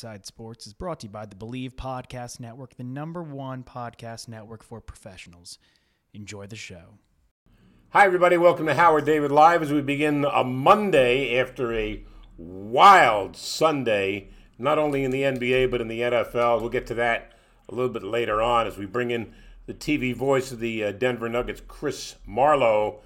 Inside Sports is brought to you by the Believe Podcast Network, the number one podcast network for professionals. Enjoy the show. Hi, everybody. Welcome to Howard David Live as we begin a Monday after a wild Sunday, not only in the NBA but in the NFL. We'll get to that a little bit later on as we bring in the TV voice of the uh, Denver Nuggets, Chris Marlowe,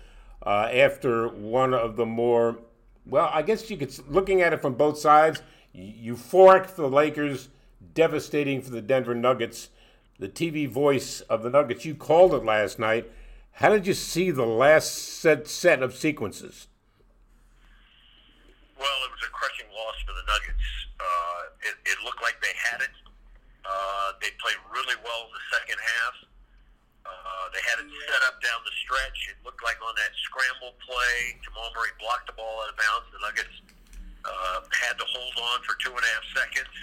uh, after one of the more, well, I guess you could, looking at it from both sides, euphoric for the Lakers, devastating for the Denver Nuggets. The TV voice of the Nuggets, you called it last night. How did you see the last set, set of sequences? Well, it was a crushing loss for the Nuggets. Uh, it, it, looked like they had it. Uh, they played really well in the second half. Uh, they had it set up down the stretch. It looked like on that scramble play, Jamal Murray blocked the ball out of bounds. The Nuggets uh, had to hold on for two and a half seconds,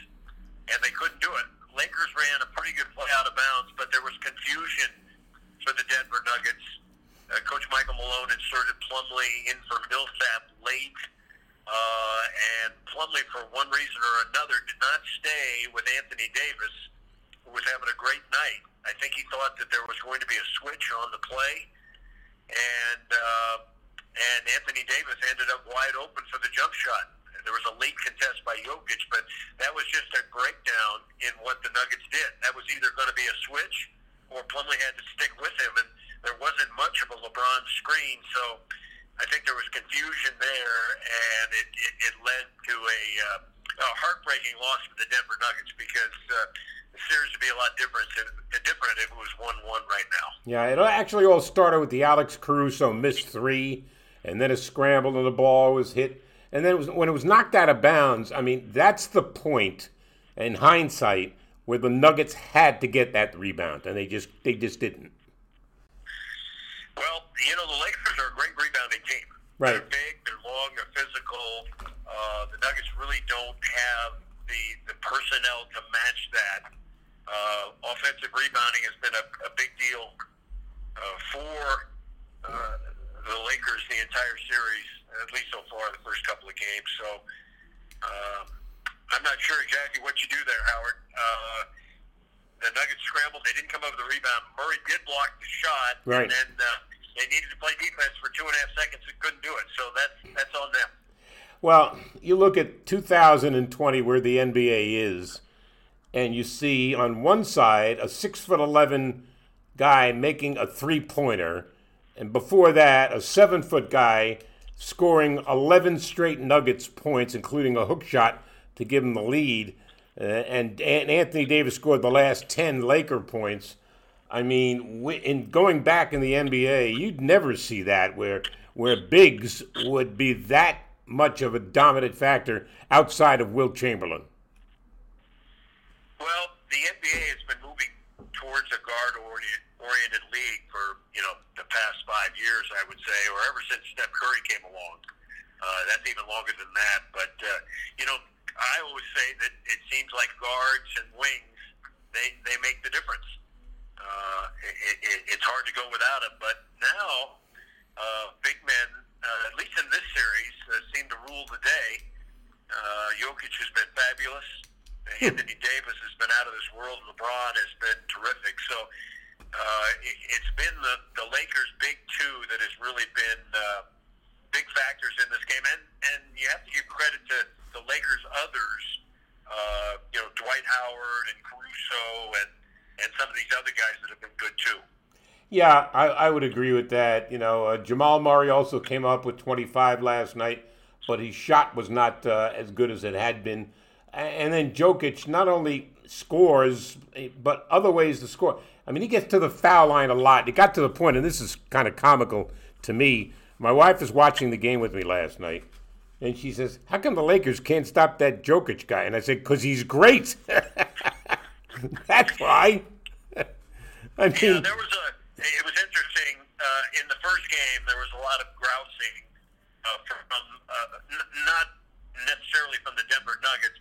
and they couldn't do it. Lakers ran a pretty good play out of bounds, but there was confusion for the Denver Nuggets. Uh, Coach Michael Malone inserted Plumlee in for Millsap late, uh, and Plumlee, for one reason or another, did not stay with Anthony Davis, who was having a great night. I think he thought that there was going to be a switch on the play, and uh, and Anthony Davis ended up wide open for the jump shot. There was a late contest by Jokic, but that was just a breakdown in what the Nuggets did. That was either going to be a switch or Plumlee had to stick with him, and there wasn't much of a LeBron screen. So I think there was confusion there, and it, it, it led to a, uh, a heartbreaking loss for the Denver Nuggets because. Uh, the series would be a lot different if, different if it was one-one right now. Yeah, it actually all started with the Alex Caruso missed three, and then a scramble and the ball was hit and then it was, when it was knocked out of bounds, I mean, that's the point in hindsight where the Nuggets had to get that rebound, and they just they just didn't. Well, you know, the Lakers are a great rebounding team. Right. They're big, they're long, they're physical. Uh, the Nuggets really don't have the, the personnel to match that. Uh, offensive rebounding has been a, a big deal uh, for uh, the Lakers the entire series at least so far, in the first couple of games. So um, I'm not sure exactly what you do there, Howard. Uh, the Nuggets scrambled. They didn't come up with the rebound. Murray did block the shot, right. and then uh, they needed to play defense for two and a half seconds and couldn't do it. So that's that's on them. Well, you look at 2020 where the NBA is, and you see on one side a six foot eleven guy making a three pointer, and before that a seven foot guy scoring 11 straight Nuggets points, including a hook shot to give him the lead. Uh, and, and Anthony Davis scored the last 10 Laker points. I mean, in going back in the NBA, you'd never see that where where bigs would be that much of a dominant factor outside of Wilt Chamberlain. Well, the NBA has been moving towards a guard oriented league for you know past five years, I would say, or ever since Steph Curry came along. Uh, that's even longer than that. But uh, you know, I always say that it seems like guards and wings they they make the difference. Uh, it, it, it's hard to go without them. But now, uh, big men, uh, at least in this series, uh, seem to rule the day. Uh, Jokic has been fabulous. Anthony Davis has been out of this world. LeBron has been terrific. So uh, it, it's been the, the Lakers' big two that has really been uh, big factors in this game, and and you have to give credit to the Lakers' others, uh, you know, Dwight Howard and Caruso and and some of these other guys that have been good too. Yeah, I, I would agree with that. You know, uh, Jamal Murray also came up with 25 last night, but his shot was not uh, as good as it had been. and then Jokic not only scores, but other ways to score. I mean, he gets to the foul line a lot. It got to the point, and this is kind of comical to me. My wife was watching the game with me last night, and she says, "How come the Lakers can't stop that Jokic guy?" And I said, "Cause he's great." That's why. I mean, yeah, there was a. It was interesting. Uh, in the first game, there was a lot of grousing uh, from uh, n- not necessarily from the Denver Nuggets,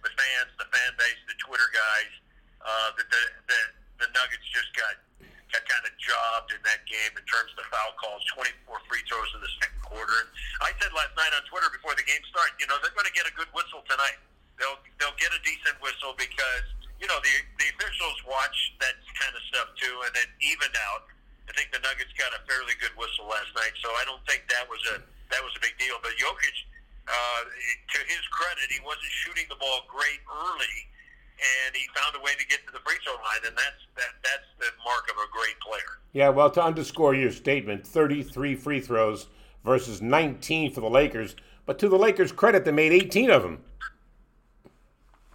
well, to underscore your statement, 33 free throws versus 19 for the Lakers. But to the Lakers' credit, they made 18 of them.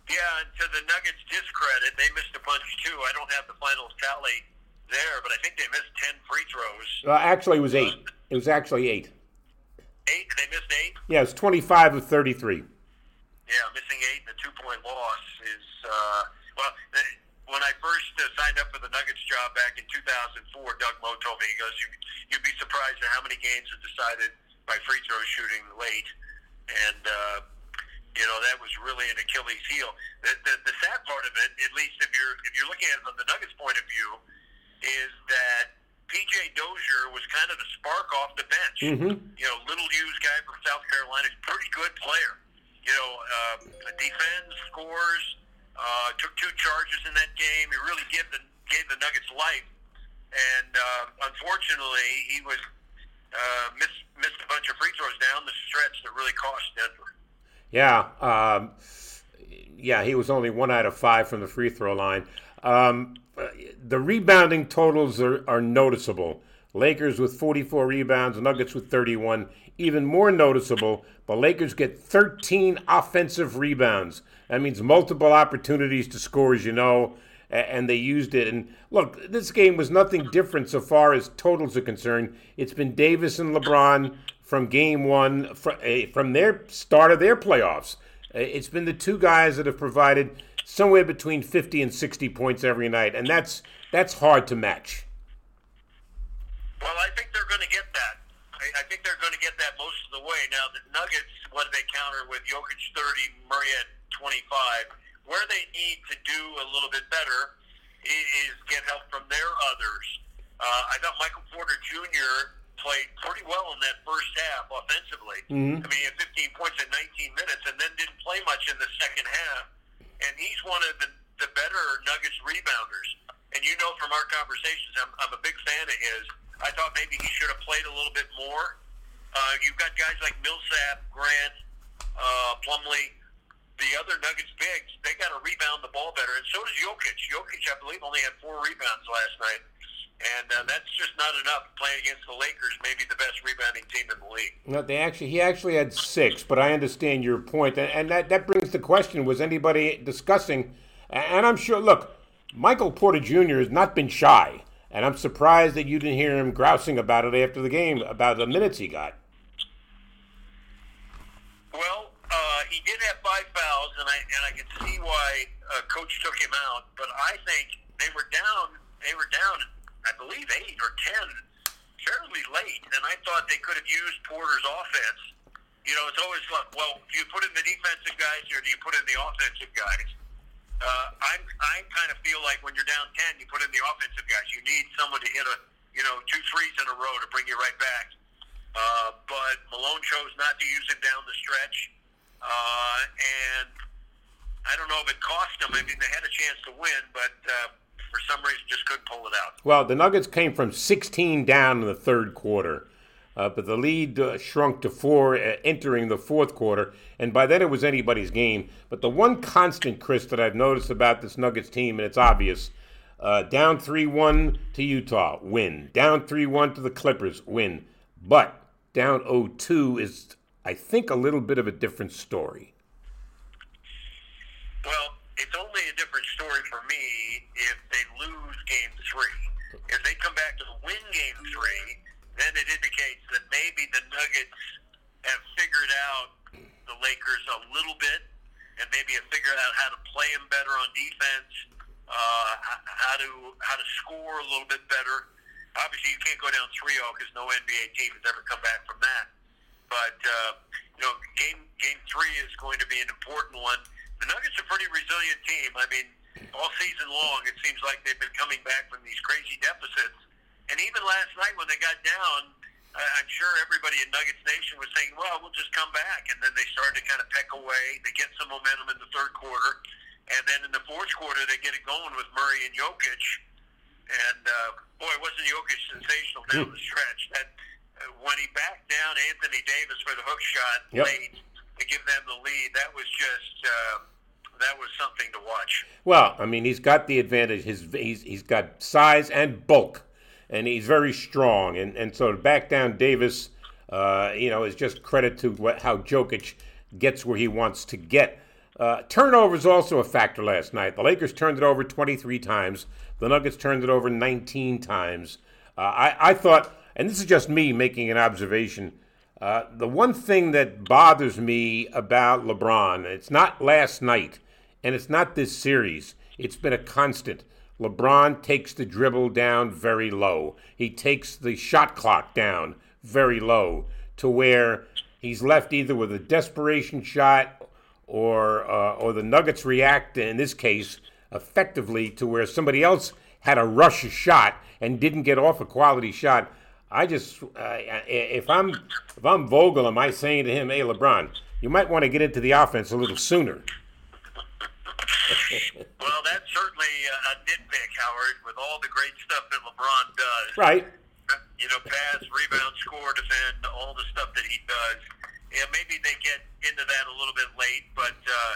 Yeah, and to the Nuggets' discredit, they missed a bunch too. I don't have the final tally there, but I think they missed 10 free throws. Uh, actually, it was eight. It was actually eight. Eight? They missed eight? Yeah, it was 25 of 33. 2004, Doug Moe told me he goes, you, "You'd be surprised at how many games are decided by free throw shooting late." And uh, you know, that was really an Achilles heel. The, the, the sad part of it, at least if you're if you're looking at it from the Nuggets' point of view, is that PJ Dozier was kind of the spark off the bench. Mm-hmm. You know, little used guy from South Carolina, pretty good player. You know, uh, defends, scores, uh, took two charges in that game. He really gave the gave the Nuggets life, and uh, unfortunately, he was uh, missed missed a bunch of free throws down the stretch that really cost Denver. Yeah, um, yeah, he was only one out of five from the free throw line. Um, the rebounding totals are, are noticeable. Lakers with 44 rebounds, Nuggets with 31. Even more noticeable, the Lakers get 13 offensive rebounds. That means multiple opportunities to score, as you know, and they used it. And look, this game was nothing different so far as totals are concerned. It's been Davis and LeBron from game one, from their start of their playoffs. It's been the two guys that have provided somewhere between 50 and 60 points every night, and that's that's hard to match. Well, I think they're going to get that. I, I think they're going to get that most of the way. Now, the Nuggets, what they counter with Jokic 30, Murray at 25, where they need to do a little bit better is get help from their others. Uh, I thought Michael Porter Jr played pretty well in that first half offensively. Mm-hmm. I mean, he had 15 points in 19 minutes, and then didn't play much in the second half. And he's one of the, the better Nuggets rebounders. And you know from our conversations, I'm, I'm a big fan of his. I thought maybe he should have played a little bit more. Uh, you've got guys like Millsap, Grant, uh, Plumlee, the other Nuggets bigs. They got to rebound the ball better, and so does Jokic. Jokic, I believe, only had four rebounds last night and uh, that's just not enough playing against the Lakers, maybe the best rebounding team in the league. No, they actually he actually had six, but I understand your point, and, and that that brings the question: Was anybody discussing? And I'm sure. Look, Michael Porter Jr. has not been shy, and I'm surprised that you didn't hear him grousing about it after the game about the minutes he got. Well, uh, he did have five fouls, and I and I can see why uh, coach took him out. But I think they were down. They were down I believe, eight or ten fairly late, and I thought they could have used Porter's offense. You know, it's always like, well, do you put in the defensive guys or do you put in the offensive guys? Uh, I'm, I kind of feel like when you're down 10, you put in the offensive guys. You need someone to hit a, you know, two threes in a row to bring you right back. Uh, but Malone chose not to use him down the stretch. Uh, and I don't know if it cost them. I mean, they had a chance to win, but uh, for some reason just couldn't pull it out. Well, the Nuggets came from 16 down in the third quarter. Uh, but the lead uh, shrunk to four uh, entering the fourth quarter, and by then it was anybody's game. But the one constant, Chris, that I've noticed about this Nuggets team, and it's obvious uh, down 3 1 to Utah, win. Down 3 1 to the Clippers, win. But down 0 2 is, I think, a little bit of a different story. Well, it's only a different story for me if they lose game three. If they come back to win game three, then it indicates that maybe the Nuggets have figured out the Lakers a little bit and maybe have figured out how to play them better on defense, uh, how to how to score a little bit better. Obviously, you can't go down 3-0 because no NBA team has ever come back from that. But uh, you know, game game three is going to be an important one. The Nuggets are a pretty resilient team. I mean, all season long, it seems like they've been coming back from these crazy deficits. And even last night when they got down, I'm sure everybody in Nuggets Nation was saying, well, we'll just come back. And then they started to kind of peck away. They get some momentum in the third quarter. And then in the fourth quarter, they get it going with Murray and Jokic. And, uh, boy, wasn't Jokic sensational down the stretch. That When he backed down Anthony Davis for the hook shot Yep. late to give them the lead, that was just, uh, that was something to watch. Well, I mean, he's got the advantage. His he's he's got size and bulk, and he's very strong. And and so to back down Davis, uh, you know, is just credit to what, how Jokic gets where he wants to get. Uh, turnovers also a factor last night. The Lakers turned it over 23 times. The Nuggets turned it over 19 times. Uh, I I thought, and this is just me making an observation. Uh, the one thing that bothers me about LeBron, it's not last night, and it's not this series. It's been a constant. LeBron takes the dribble down very low. He takes the shot clock down very low to where he's left either with a desperation shot or uh, or the Nuggets react in this case effectively to where somebody else had a rush shot and didn't get off a quality shot. I just uh, if I'm if I'm Vogel, am I saying to him, "Hey, LeBron, you might want to get into the offense a little sooner." Well, that's certainly a, nitpick, Howard, with all the great stuff that LeBron does. Right. You know, pass, rebound, score, defend, all the stuff that he does. Yeah, maybe they get into that a little bit late, but uh,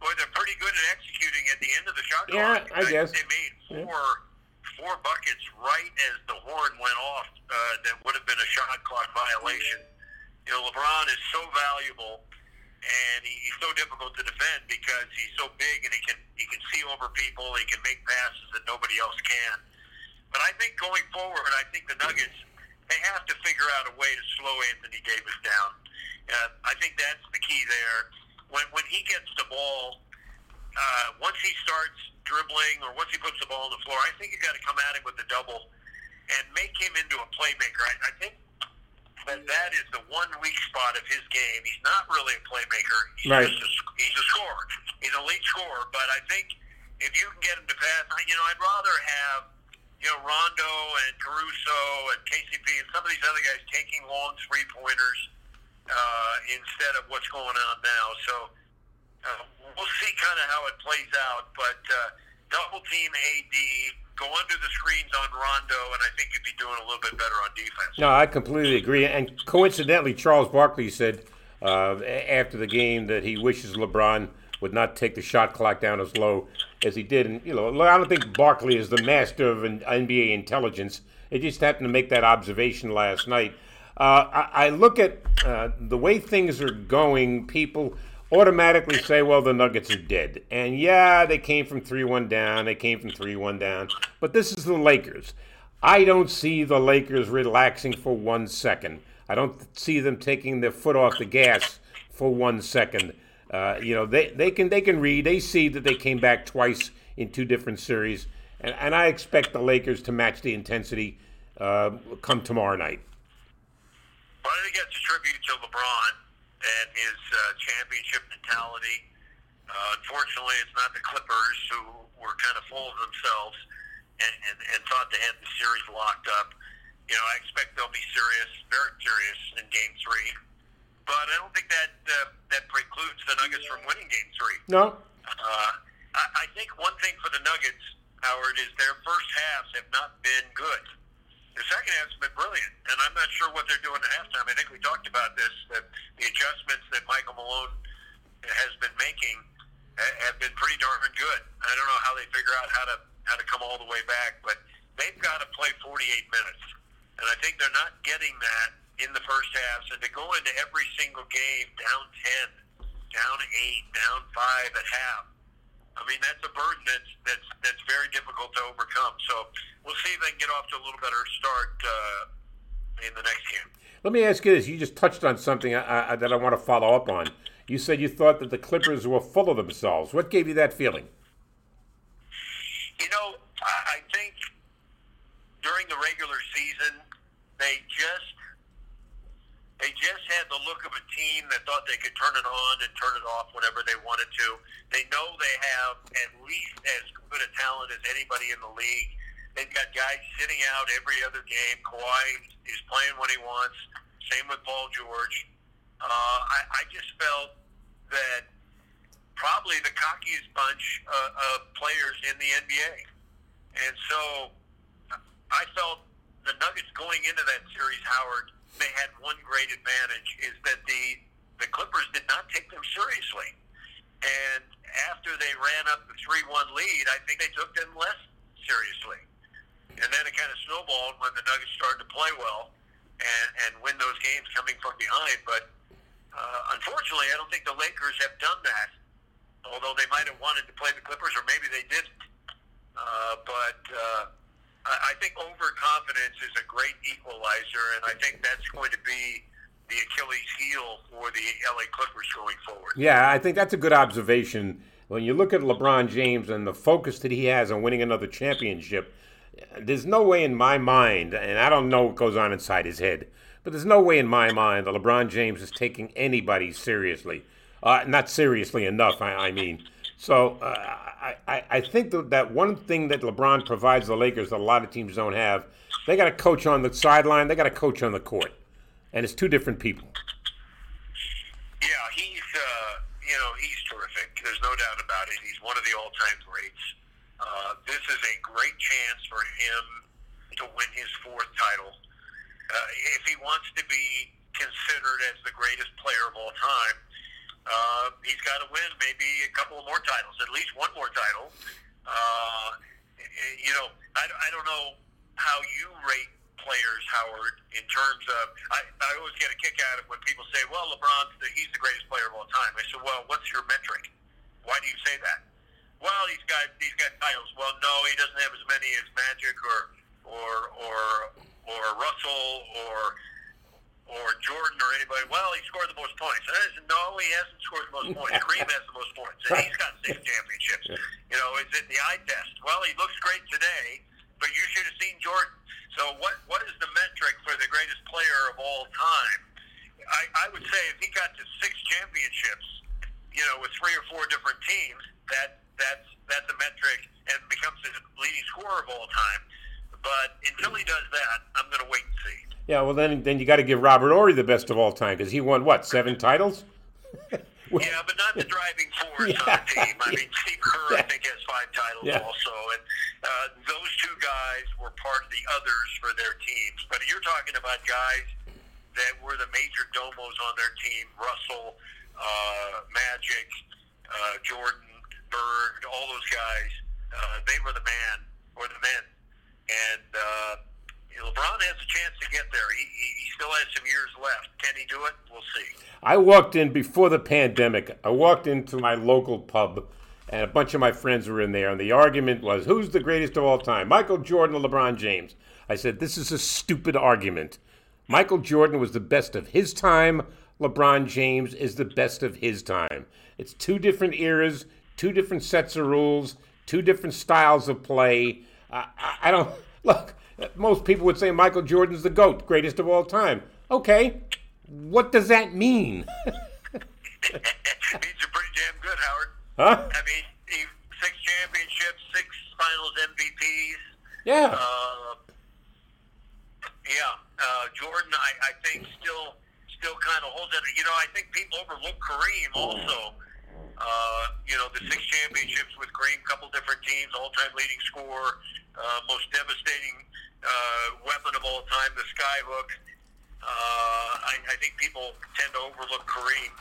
boy, they're pretty good at executing at the end of the shot Yeah, clock. I guess. They made four four buckets right as the horn went off. Uh, that would have been a shot clock violation. You know, LeBron is so valuable and he's so difficult to defend because he's so big and he can he can see over people. He can make passes that nobody else can. But I think going forward, I think the Nuggets they have to figure out a way to slow Anthony Davis down. Uh, I think that's the key there. When when he gets the ball, uh, once he starts dribbling or once he puts the ball on the floor, I think you got to come at him with the double and make him into a playmaker. I, I think that that is the one weak spot of his game. He's not really a playmaker. He's Right. just a, he's a scorer. He's a elite scorer. But I think if you can get him to pass, you know, I'd rather have you know Rondo and Caruso and KCP and some of these other guys taking long three pointers uh, instead of what's going on now. So uh, we'll see kind of how it plays out. But uh, double team AD, go under the screens on Rondo, and I think you'd be doing a little bit better on defense. No, I completely agree. And coincidentally, Charles Barkley said uh, after the game that he wishes LeBron would not take the shot clock down as low as he did. And you know, I don't think Barkley is the master of NBA intelligence. He just happened to make that observation last night. Uh, I, I look at uh, the way things are going. People automatically say, "Well, the Nuggets are dead." And yeah, they came from three-one down. They came from three-one down. But this is the Lakers. I don't see the Lakers relaxing for one second. I don't see them taking their foot off the gas for one second. Uh, you know, they, they can they can read. They see that they came back twice in two different series, and, and I expect the Lakers to match the intensity uh, come tomorrow night. Well, I think that's a tribute to LeBron and his uh, championship mentality. Uh, unfortunately, it's not the Clippers who were kind of full of themselves and, and, and thought they had the series locked up. You know, I expect they'll be serious, very serious in Game Three. But I don't think that uh, that precludes the Nuggets from winning Game Three. No, Uh, I, I think one thing for the Nuggets, Howard, is their first halves have not been good. The second half's been brilliant, and I'm not sure what they're doing at halftime. I think we talked about this that the adjustments that Michael Malone has been making have been pretty darn good. I don't know how they figure out how to how to come all the way back, but they've got to play 48 minutes, and I think they're not getting that in the first half. So they go into every single game down 10, down eight, down five at half. I mean, that's a burden that's that's that's very difficult to overcome. So we'll see if they can get off to a little better start uh, in the next game. Let me ask you this: You just touched on something I, I, that I want to follow up on. You said you thought that the Clippers were full of themselves. What gave you that feeling? You know, I think during the regular season, they just they just had the look of a team that thought they could turn it on and turn it off whenever they wanted to. They know they have at least as good a talent as anybody in the league. They've got guys sitting out every other game. Kawhi is playing when he wants. Same with Paul George. Uh, I, I just felt that probably the cockiest bunch uh, of players in the NBA. And so I felt the Nuggets going into that series, Howard, they had one great advantage is that the the Clippers did not take them seriously. And after they ran up the three one lead, I think they took them less seriously. And then it kind of snowballed when the Nuggets started to play well and, and win those games coming from behind. But uh, unfortunately, I don't think the Lakers have done that. Although they might have wanted to play the Clippers, or maybe they didn't. Uh, but uh, I think overconfidence is a great equalizer, and I think that's going to be the Achilles heel for the LA Clippers going forward. Yeah, I think that's a good observation. When you look at LeBron James and the focus that he has on winning another championship, there's no way in my mind, and I don't know what goes on inside his head, but there's no way in my mind that LeBron James is taking anybody seriously. Uh, not seriously enough, I, I mean. So uh, I, I think that one thing that LeBron provides the Lakers that a lot of teams don't have, they got a coach on the sideline, they got a coach on the court, and it's two different people. Yeah, he's uh, you know he's terrific. There's no doubt about it. He's one of the all-time greats. Uh, this is a great chance for him to win his fourth title. Uh, if he wants to be considered as the greatest player of all time, uh, he's got to win maybe a couple of more titles, at least one more title. Uh, you know, I, I don't know how you rate players, Howard, in terms of. I, I always get a kick out of when people say, "Well, LeBron's the, he's the greatest player of all time." I said, "Well, what's your metric? Why do you say that?" Well, he's got he's got titles. Well, no, he doesn't have as many as Magic or or or or Russell or or Jordan or anybody, well, he scored the most points. And I said, no, he hasn't scored the most points. Kareem has the most points, and he's got six championships. You know, is it the eye test? Well, he looks great today, but you should have seen Jordan. So what what is the metric for the greatest player of all time? I, I would say if he got to six championships, you know, with three or four different teams, that that's that's a metric and becomes the leading scorer of all time. But until he does that, I'm going to wait and see. Yeah, well then then you got to give Robert Horry the best of all time because he won what seven titles. yeah, but not the driving force yeah. on the team. I mean, Steve Kerr, I think, has five titles yeah. also, and uh, those two guys were part of the others for their teams. But you're talking about guys that were the major domos on their team: Russell, uh, Magic, uh, Jordan, Bird, all those guys. Uh, they were the man or the men, and. Uh, LeBron has a chance to get there. He, he still has some years left. Can he do it? We'll see. I walked in before the pandemic. I walked into my local pub, and a bunch of my friends were in there, and the argument was, "Who's the greatest of all time, Michael Jordan or LeBron James?" I said, "This is a stupid argument. Michael Jordan was the best of his time. LeBron James is the best of his time. It's two different eras, two different sets of rules, two different styles of play. I, I, I don't look." Most people would say Michael Jordan's the GOAT, greatest of all time. Okay, what does that mean? it means you're pretty damn good, Howard. Huh? I mean, six championships, six finals MVPs. Yeah. Uh, yeah. Uh, Jordan, I, I think, still still kind of holds it. You know, I think people overlook Kareem also. Uh, you know, the six championships with Kareem, couple different teams, all-time leading scorer, uh, most devastating uh, weapon of all time, the skyhook. Uh, I, I think people tend to overlook Kareem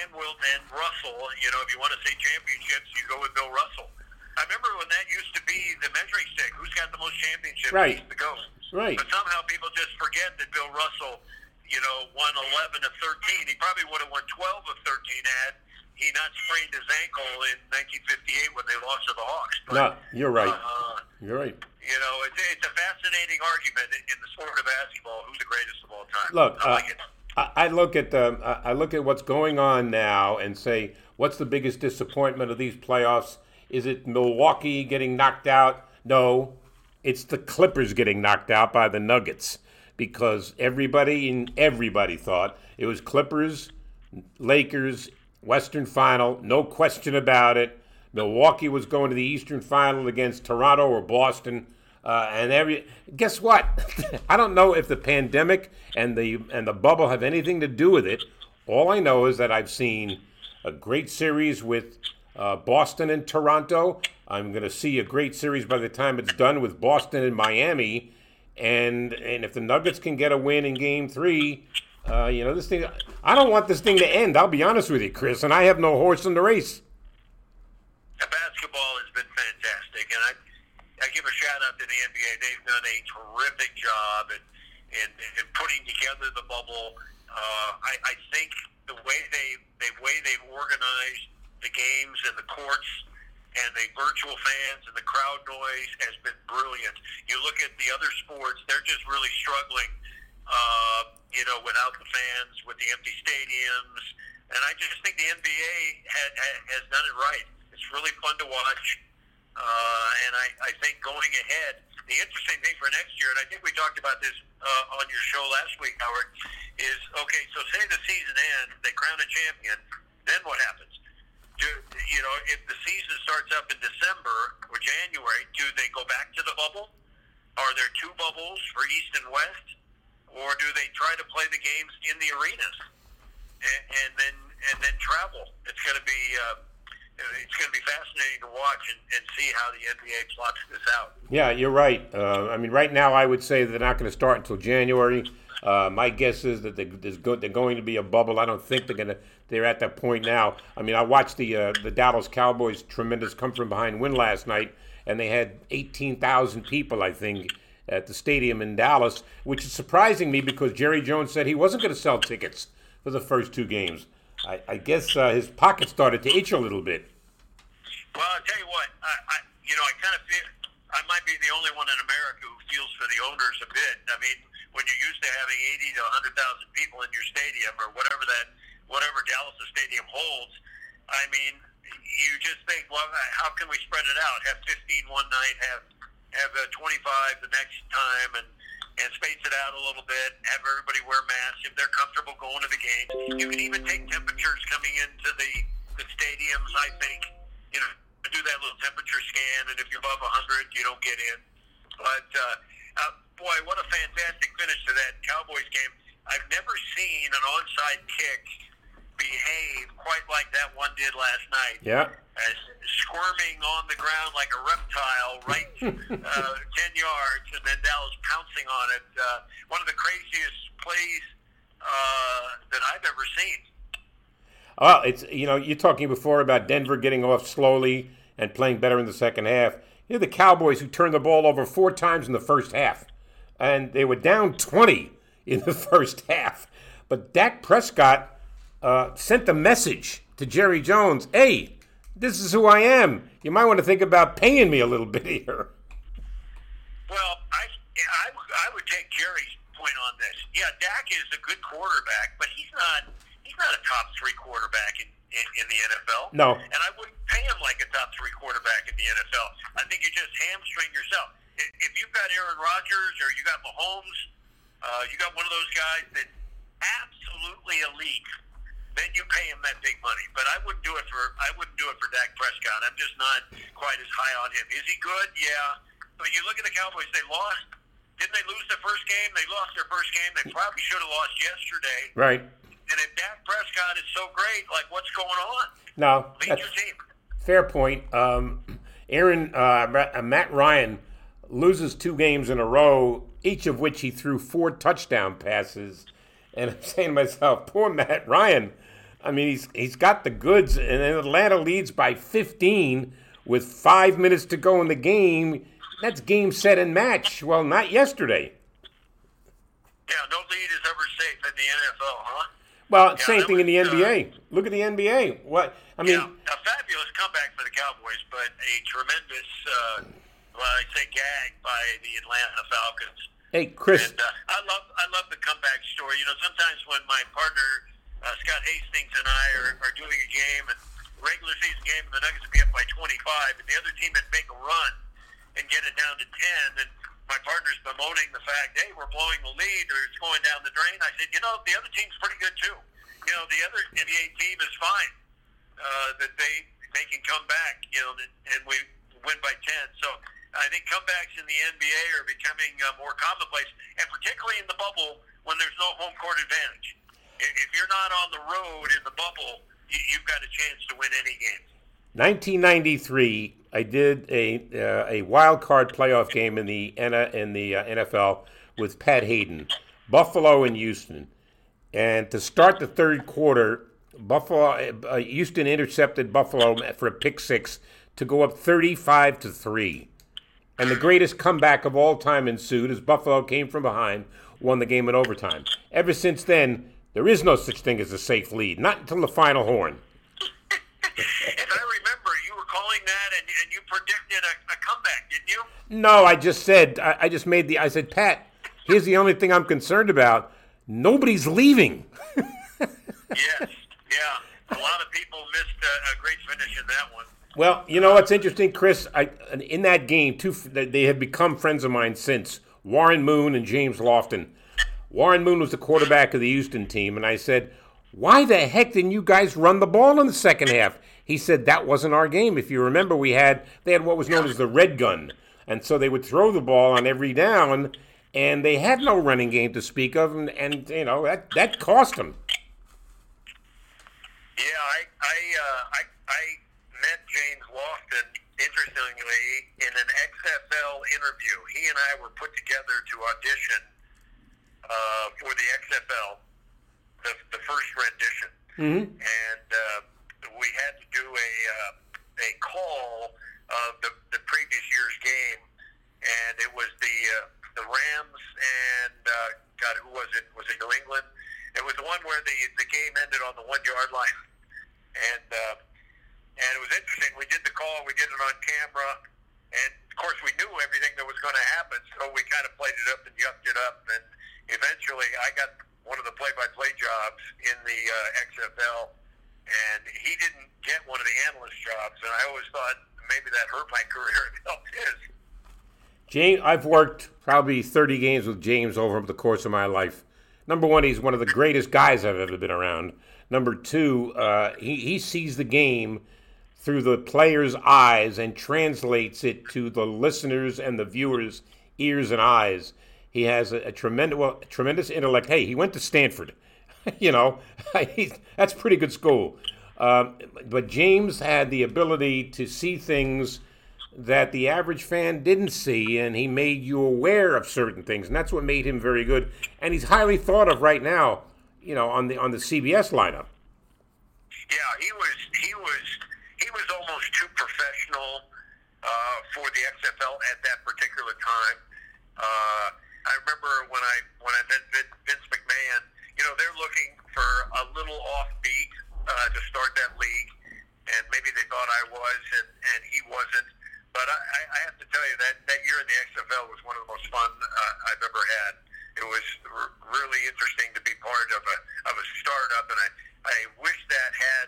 and Wilt and Russell. You know, if you want to say championships, you go with Bill Russell. I remember when that used to be the measuring stick. Who's got the most championships? Right. The GOAT. Right. But somehow people just forget that Bill Russell, you know, won 11 of 13. He probably would have won 12 of 13 had he not sprained his ankle in 1958 when they lost to the Hawks. But, no, you're right. Uh, you're right. You know, it's, it's a fascinating argument in, in the sport of basketball. Who's the greatest of all time? Look, I uh, like it. I I look at the I look at what's going on now and say, what's the biggest disappointment of these playoffs? Is it Milwaukee getting knocked out? No, it's the Clippers getting knocked out by the Nuggets because everybody and everybody thought it was Clippers, Lakers, Western Final, no question about it. Milwaukee was going to the Eastern Final against Toronto or Boston. Uh, and every guess what? I don't know if the pandemic and the and the bubble have anything to do with it. All I know is that I've seen a great series with uh, Boston and Toronto. I'm going to see a great series by the time it's done with Boston and Miami. And and if the Nuggets can get a win in Game Three, uh, you know this thing. I don't want this thing to end. I'll be honest with you, Chris, and I have no horse in the race. The basketball has been fantastic, and I I give a shout out to the NBA. They've done a terrific job in in, in putting together the bubble. Uh, I, I think the way they the way they've organized the games and the courts and the virtual fans and the crowd noise has been brilliant. You look at the other sports; they're just really struggling. Uh, you know, without the fans, with the empty stadiums, and I just think the NBA ha, ha, has done it right. It's really fun to watch. Uh, and I, I think going ahead, the interesting thing for next year, and I think we talked about this uh, on your show last week, Howard, is okay. So say the season ends, they crown a champion, then what happens? Do, you know, if the season starts up in December or January, do they go back to the bubble? Are there two bubbles for East and West, or do they try to play the games in the arenas and, and then and then travel? It's going to be. Uh, it's going to be fascinating to watch and, and, see how the NBA plots this out. Yeah, you're right. Uh, I mean, right now, I would say they're not going to start until January. Uh, my guess is that there's go, they're going to be a bubble. I don't think they're going to. They're at that point now. I mean, I watched the uh, the Dallas Cowboys' tremendous come from behind win last night, and they had 18,000 people, I think, at the stadium in Dallas, which is surprising me because Jerry Jones said he wasn't going to sell tickets for the first two games. I, I guess uh, his pocket started to itch a little bit. Well, I'll tell you what, I, I you know, I kind of feel I might be the only one in America who feels for the owners a bit. I mean, when you're used to having 80 to 100,000 people in your stadium or whatever that, whatever Dallas Stadium holds, I mean, you just think, well, how can we spread it out? Have 15 one night, have have uh, 25 the next time, and and space it out a little bit. Have everybody wear masks if they're comfortable going to the game. You can even take temperatures coming into the the stadiums. I think you know do that little temperature scan, and if you're above 100, you don't get in. But uh, uh, boy, what a fantastic finish to that Cowboys game! I've never seen an onside kick behave quite like that one did last night. Yeah. As squirming on the ground like a reptile, right uh, 10 yards, and then Dallas pouncing on it. Uh, one of the craziest plays uh, that I've ever seen. Well, it's you know you're talking before about Denver getting off slowly and playing better in the second half. You're the Cowboys who turned the ball over four times in the first half, and they were down 20 in the first half. But Dak Prescott uh, sent a message to Jerry Jones: "Hey, this is who I am. You might want to think about paying me a little bit here." Well, I, I, I would take Jerry's point on this. Yeah, Dak is a good quarterback, but he's not he's not a top three quarterback in, in, in the NFL. No. And I wouldn't pay him like a top three quarterback in the NFL. I think you just hamstring yourself. If you've got Aaron Rodgers or you got Mahomes, uh, you got one of those guys that absolutely elite, then you pay him that big money. But I wouldn't do it for I wouldn't do it for Dak Prescott. I'm just not quite as high on him. Is he good? Yeah. But you look at the Cowboys; they lost. Didn't they lose the first game? They lost their first game. They probably should have lost yesterday. Right. And if Dak Prescott is so great, like what's going on? No. Lead your team. Fair point. Um, Aaron uh, Matt Ryan loses two games in a row, each of which he threw four touchdown passes. And I'm saying to myself, poor Matt Ryan. I mean, he's he's got the goods, and Atlanta leads by 15 with five minutes to go in the game. That's game, set, and match. Well, not yesterday. Yeah, no lead is ever safe in the NFL, huh? Well, Yeah, same thing in the was, uh, NBA. Look at the NBA. What I mean, yeah, a fabulous comeback for the Cowboys, but a tremendous, uh, well, I say gag by the Atlanta Falcons. hey, Chris. And uh, I love I love the comeback story. You know, sometimes when my partner uh, Scott Hastings and I are, are doing a game and regular season game, and the Nuggets would be up by 25, and the other team would make a run and get it down to 10, and my partner's bemoaning the fact, hey, we're blowing the lead or it's going down the drain. I said, you know, the other team's pretty good too. You know, the other NBA team is fine. Uh, that they they can come back. You know, and we win by 10. So. I think comebacks in the NBA are becoming uh, more commonplace, and particularly in the bubble when there's no home court advantage. If if you're not on the road in the bubble, you, you've got a chance to win any game. 1993, I did a uh, a wild card playoff game in the in the uh, NFL with Pat Haden, Buffalo and Houston, and to start the third quarter, Buffalo uh, Houston intercepted Buffalo for a pick six to go up 35 to three, and the greatest comeback of all time ensued as Buffalo came from behind, won the game in overtime. Ever since then, there is no such thing as a safe lead, not until the final horn. If I remember, you were calling that, and, and you predicted a, a comeback, didn't you? No, I just said I, I just made the I said Pat. Here's the only thing I'm concerned about. Nobody's leaving. Yes. Yeah. A lot of people missed a, a great finish in that one. Well, you know what's interesting, Chris? I in that game, two they have become friends of mine since Warren Moon and James Lofton. Warren Moon was the quarterback of the Houston team, and I said, "Why the heck didn't you guys run the ball in the second half?" He said that wasn't our game. If you remember, we had they had what was known as the red gun, and so they would throw the ball on every down, and they had no running game to speak of, and, and you know that that cost them. Yeah, I I uh, I, I met James Lofton interestingly in an XFL interview. He and I were put together to audition uh, for the XFL, the, the first rendition, Mm-hmm. and uh, we had to do a uh, a call of the, the previous year's game, and it was the uh, the Rams and uh, God, who was it? Was it New England? It was the one where the the game ended on the one yard line, and uh, and it was interesting. We did the call, we did it on camera, and of course we knew everything that was going to happen, so we kind of played it up and yucked it up, and eventually I got one of the play-by-play jobs in the uh, XFL, and he didn't get one of the analyst jobs, and I always thought maybe that hurt my career and helped his. James, I've worked probably 30 games with James over the course of my life. Number one, he's one of the greatest guys I've ever been around. Number two, uh, he, he sees the game through the player's eyes and translates it to the listeners and the viewers' ears and eyes. He has a, a tremendous, well, tremendous intellect. Hey, he went to Stanford. you know, that's pretty good school. Um, but James had the ability to see things that the average fan didn't see, and he made you aware of certain things, and that's what made him very good. And he's highly thought of right now, you know, on the on the CBS lineup. Yeah, he was he was he was almost too professional uh, for the XFL at that particular time. Uh, I remember when I when I met Vince McMahon. You know, they're looking for a little offbeat uh, to start that league, and maybe they thought I was, and, and he wasn't. But I, I have to tell you that that year in the XFL was one of the most fun uh, I've ever had. It was r- really interesting to be part of a of a startup, and I I wish that had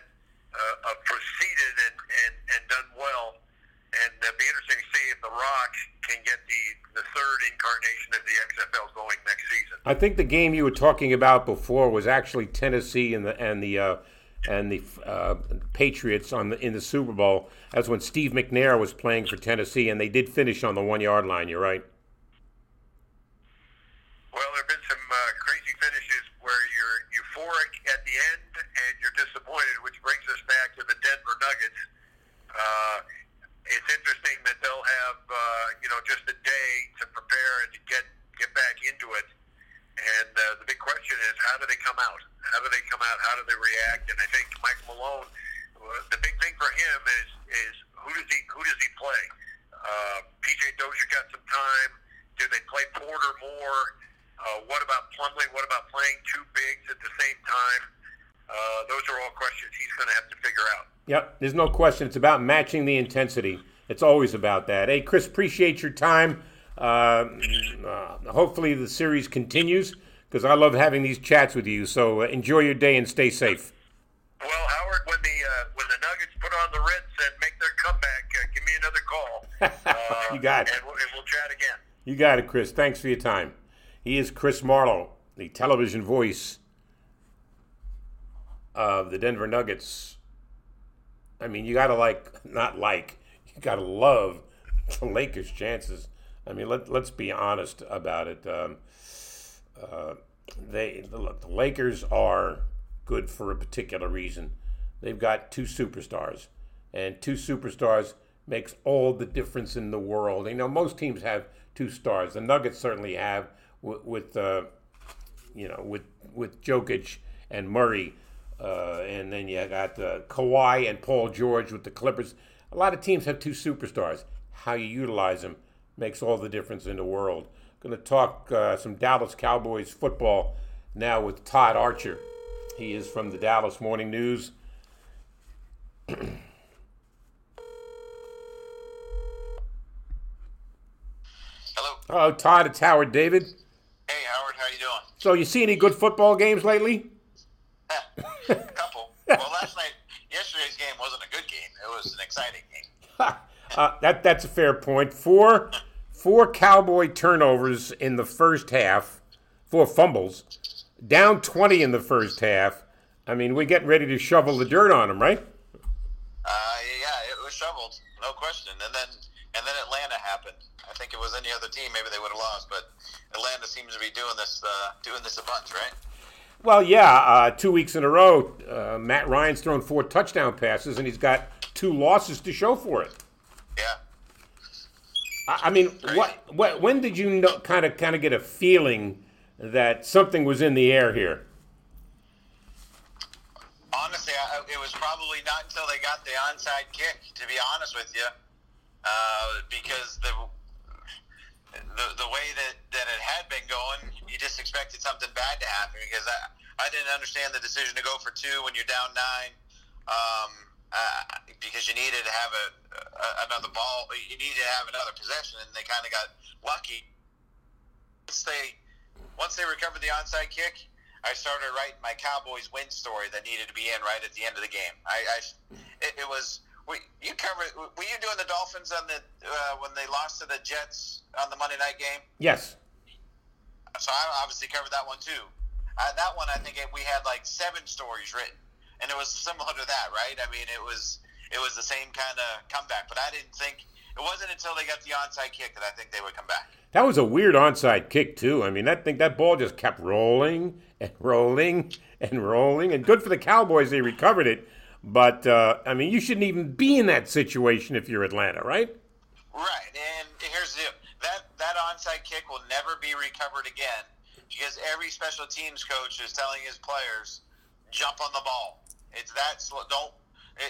uh, uh, proceeded and, and and done well. And it'd be interesting to see if The Rock can get the the third incarnation of the XFL going next season. I think the game you were talking about before was actually Tennessee and the and the uh, and the uh, Patriots on the in the Super Bowl. That's when Steve McNair was playing for Tennessee, and they did finish on the one yard line. You're right. Well, there have been some uh, crazy finishes where you're euphoric at the end and you're disappointed, which brings us back to the Denver Nuggets. Uh, it's interesting that they'll have uh, you know just a day to prepare and to get get back into it. And uh, the big question is, how do they come out? How do they come out? How do they react? And I think Mike Malone, uh, the big thing for him is is who does he who does he play? Uh, PJ Dozier got some time. Do they play Porter more? Uh, what about Plumlee? What about playing two bigs at the same time? Uh, those are all questions he's going to have to figure out. Yep, there's no question. It's about matching the intensity. It's always about that. Hey, Chris, appreciate your time. Uh, uh, hopefully, the series continues because I love having these chats with you. So uh, enjoy your day and stay safe. Well, Howard, when the uh, when the Nuggets put on the Ritz and make their comeback, uh, give me another call. Uh, You got it. And we'll, and we'll chat again. You got it, Chris. Thanks for your time. He is Chris Marlowe, the television voice of the Denver Nuggets. I mean, you got to like, not like, you got to love the Lakers' chances. I mean, let, let's be honest about it. Um, uh, they look, the Lakers are good for a particular reason. They've got two superstars, and two superstars makes all the difference in the world. You know, most teams have two stars. The Nuggets certainly have with, with uh, you know, with with Jokic and Murray, uh, and then you got uh, Kawhi and Paul George with the Clippers. A lot of teams have two superstars. How you utilize them makes all the difference in the world. I'm Going to talk uh, some Dallas Cowboys football now with Todd Archer. He is from the Dallas Morning News. Hello. Hello, Todd. It's Howard David. Hey, Howard. How you doing? So, you see any good football games lately? a couple. well, last night, yesterday's game wasn't a good game. It was an exciting game. Uh, that that's a fair point. Four four Cowboy turnovers in the first half, four fumbles, down twenty in the first half. I mean, we're getting ready to shovel the dirt on them, right? Uh, yeah, it was shoveled, no question. And then and then Atlanta happened. I think it was any other team, maybe they would have lost, but Atlanta seems to be doing this uh, doing this a bunch, right? Well, yeah, uh, two weeks in a row, uh, Matt Ryan's thrown four touchdown passes, and he's got two losses to show for it. Yeah. I I mean, what, what, when did you know, kind of, kind of get a feeling that something was in the air here? Honestly, I, it was probably not until they got the onside kick. To be honest with you, uh, because the, the the way that, that it had been going, you just expected something bad to happen. Because I I didn't understand the decision to go for two when you're down nine, um, uh, because you needed to have a, a another ball. You needed to have another possession, and they kind of got lucky. Once they once they recovered the onside kick, I started writing my Cowboys win story that needed to be in right at the end of the game. I, I it, it was we, you covered. Were you doing the Dolphins on the uh, when they lost to the Jets on the Monday night game? Yes. So I obviously covered that one too. Uh, that one I think we had like seven stories written, and it was similar to that, right? I mean, it was it was the same kind of comeback, but I didn't think it wasn't until they got the onside kick that I think they would come back. That was a weird onside kick too. I mean, that thing, that ball just kept rolling and rolling and rolling, and good for the Cowboys they recovered it. But uh, I mean, you shouldn't even be in that situation if you're Atlanta, right? Right, and here's the deal: that that onside kick will never be recovered again because every special teams coach is telling his players, "Jump on the ball." It's that slow. Don't.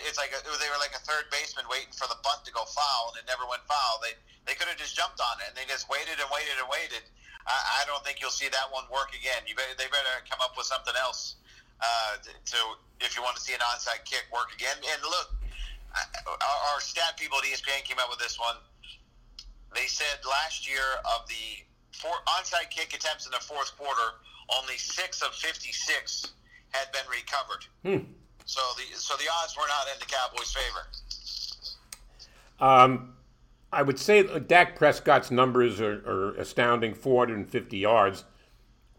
It's like a, they were like a third baseman waiting for the bunt to go foul, and it never went foul. They they could have just jumped on it, and they just waited and waited and waited. I, I don't think you'll see that one work again. You better, they better come up with something else uh, to if you want to see an onside kick work again. And look, our, our stat people at ESPN came up with this one. They said last year of the four onside kick attempts in the fourth quarter, only six of fifty-six had been recovered. Hmm. So the so the odds were not in the Cowboys' favor. Um, I would say Dak Prescott's numbers are, are astounding 450 yards,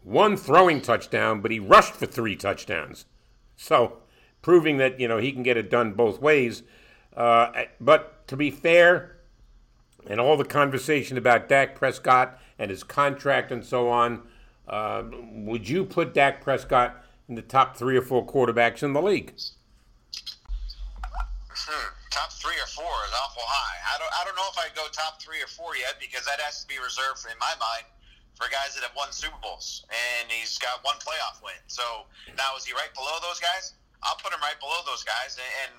one throwing touchdown, but he rushed for three touchdowns. So, proving that, you know, he can get it done both ways. Uh, but to be fair, and all the conversation about Dak Prescott and his contract and so on, uh, would you put Dak Prescott in the top three or four quarterbacks in the league? Hmm. Top three or four is awful high. I don't I don't know if I'd go top three or four yet because that has to be reserved in my mind for guys that have won Super Bowls and he's got one playoff win. So now is he right below those guys? I'll put him right below those guys, and, and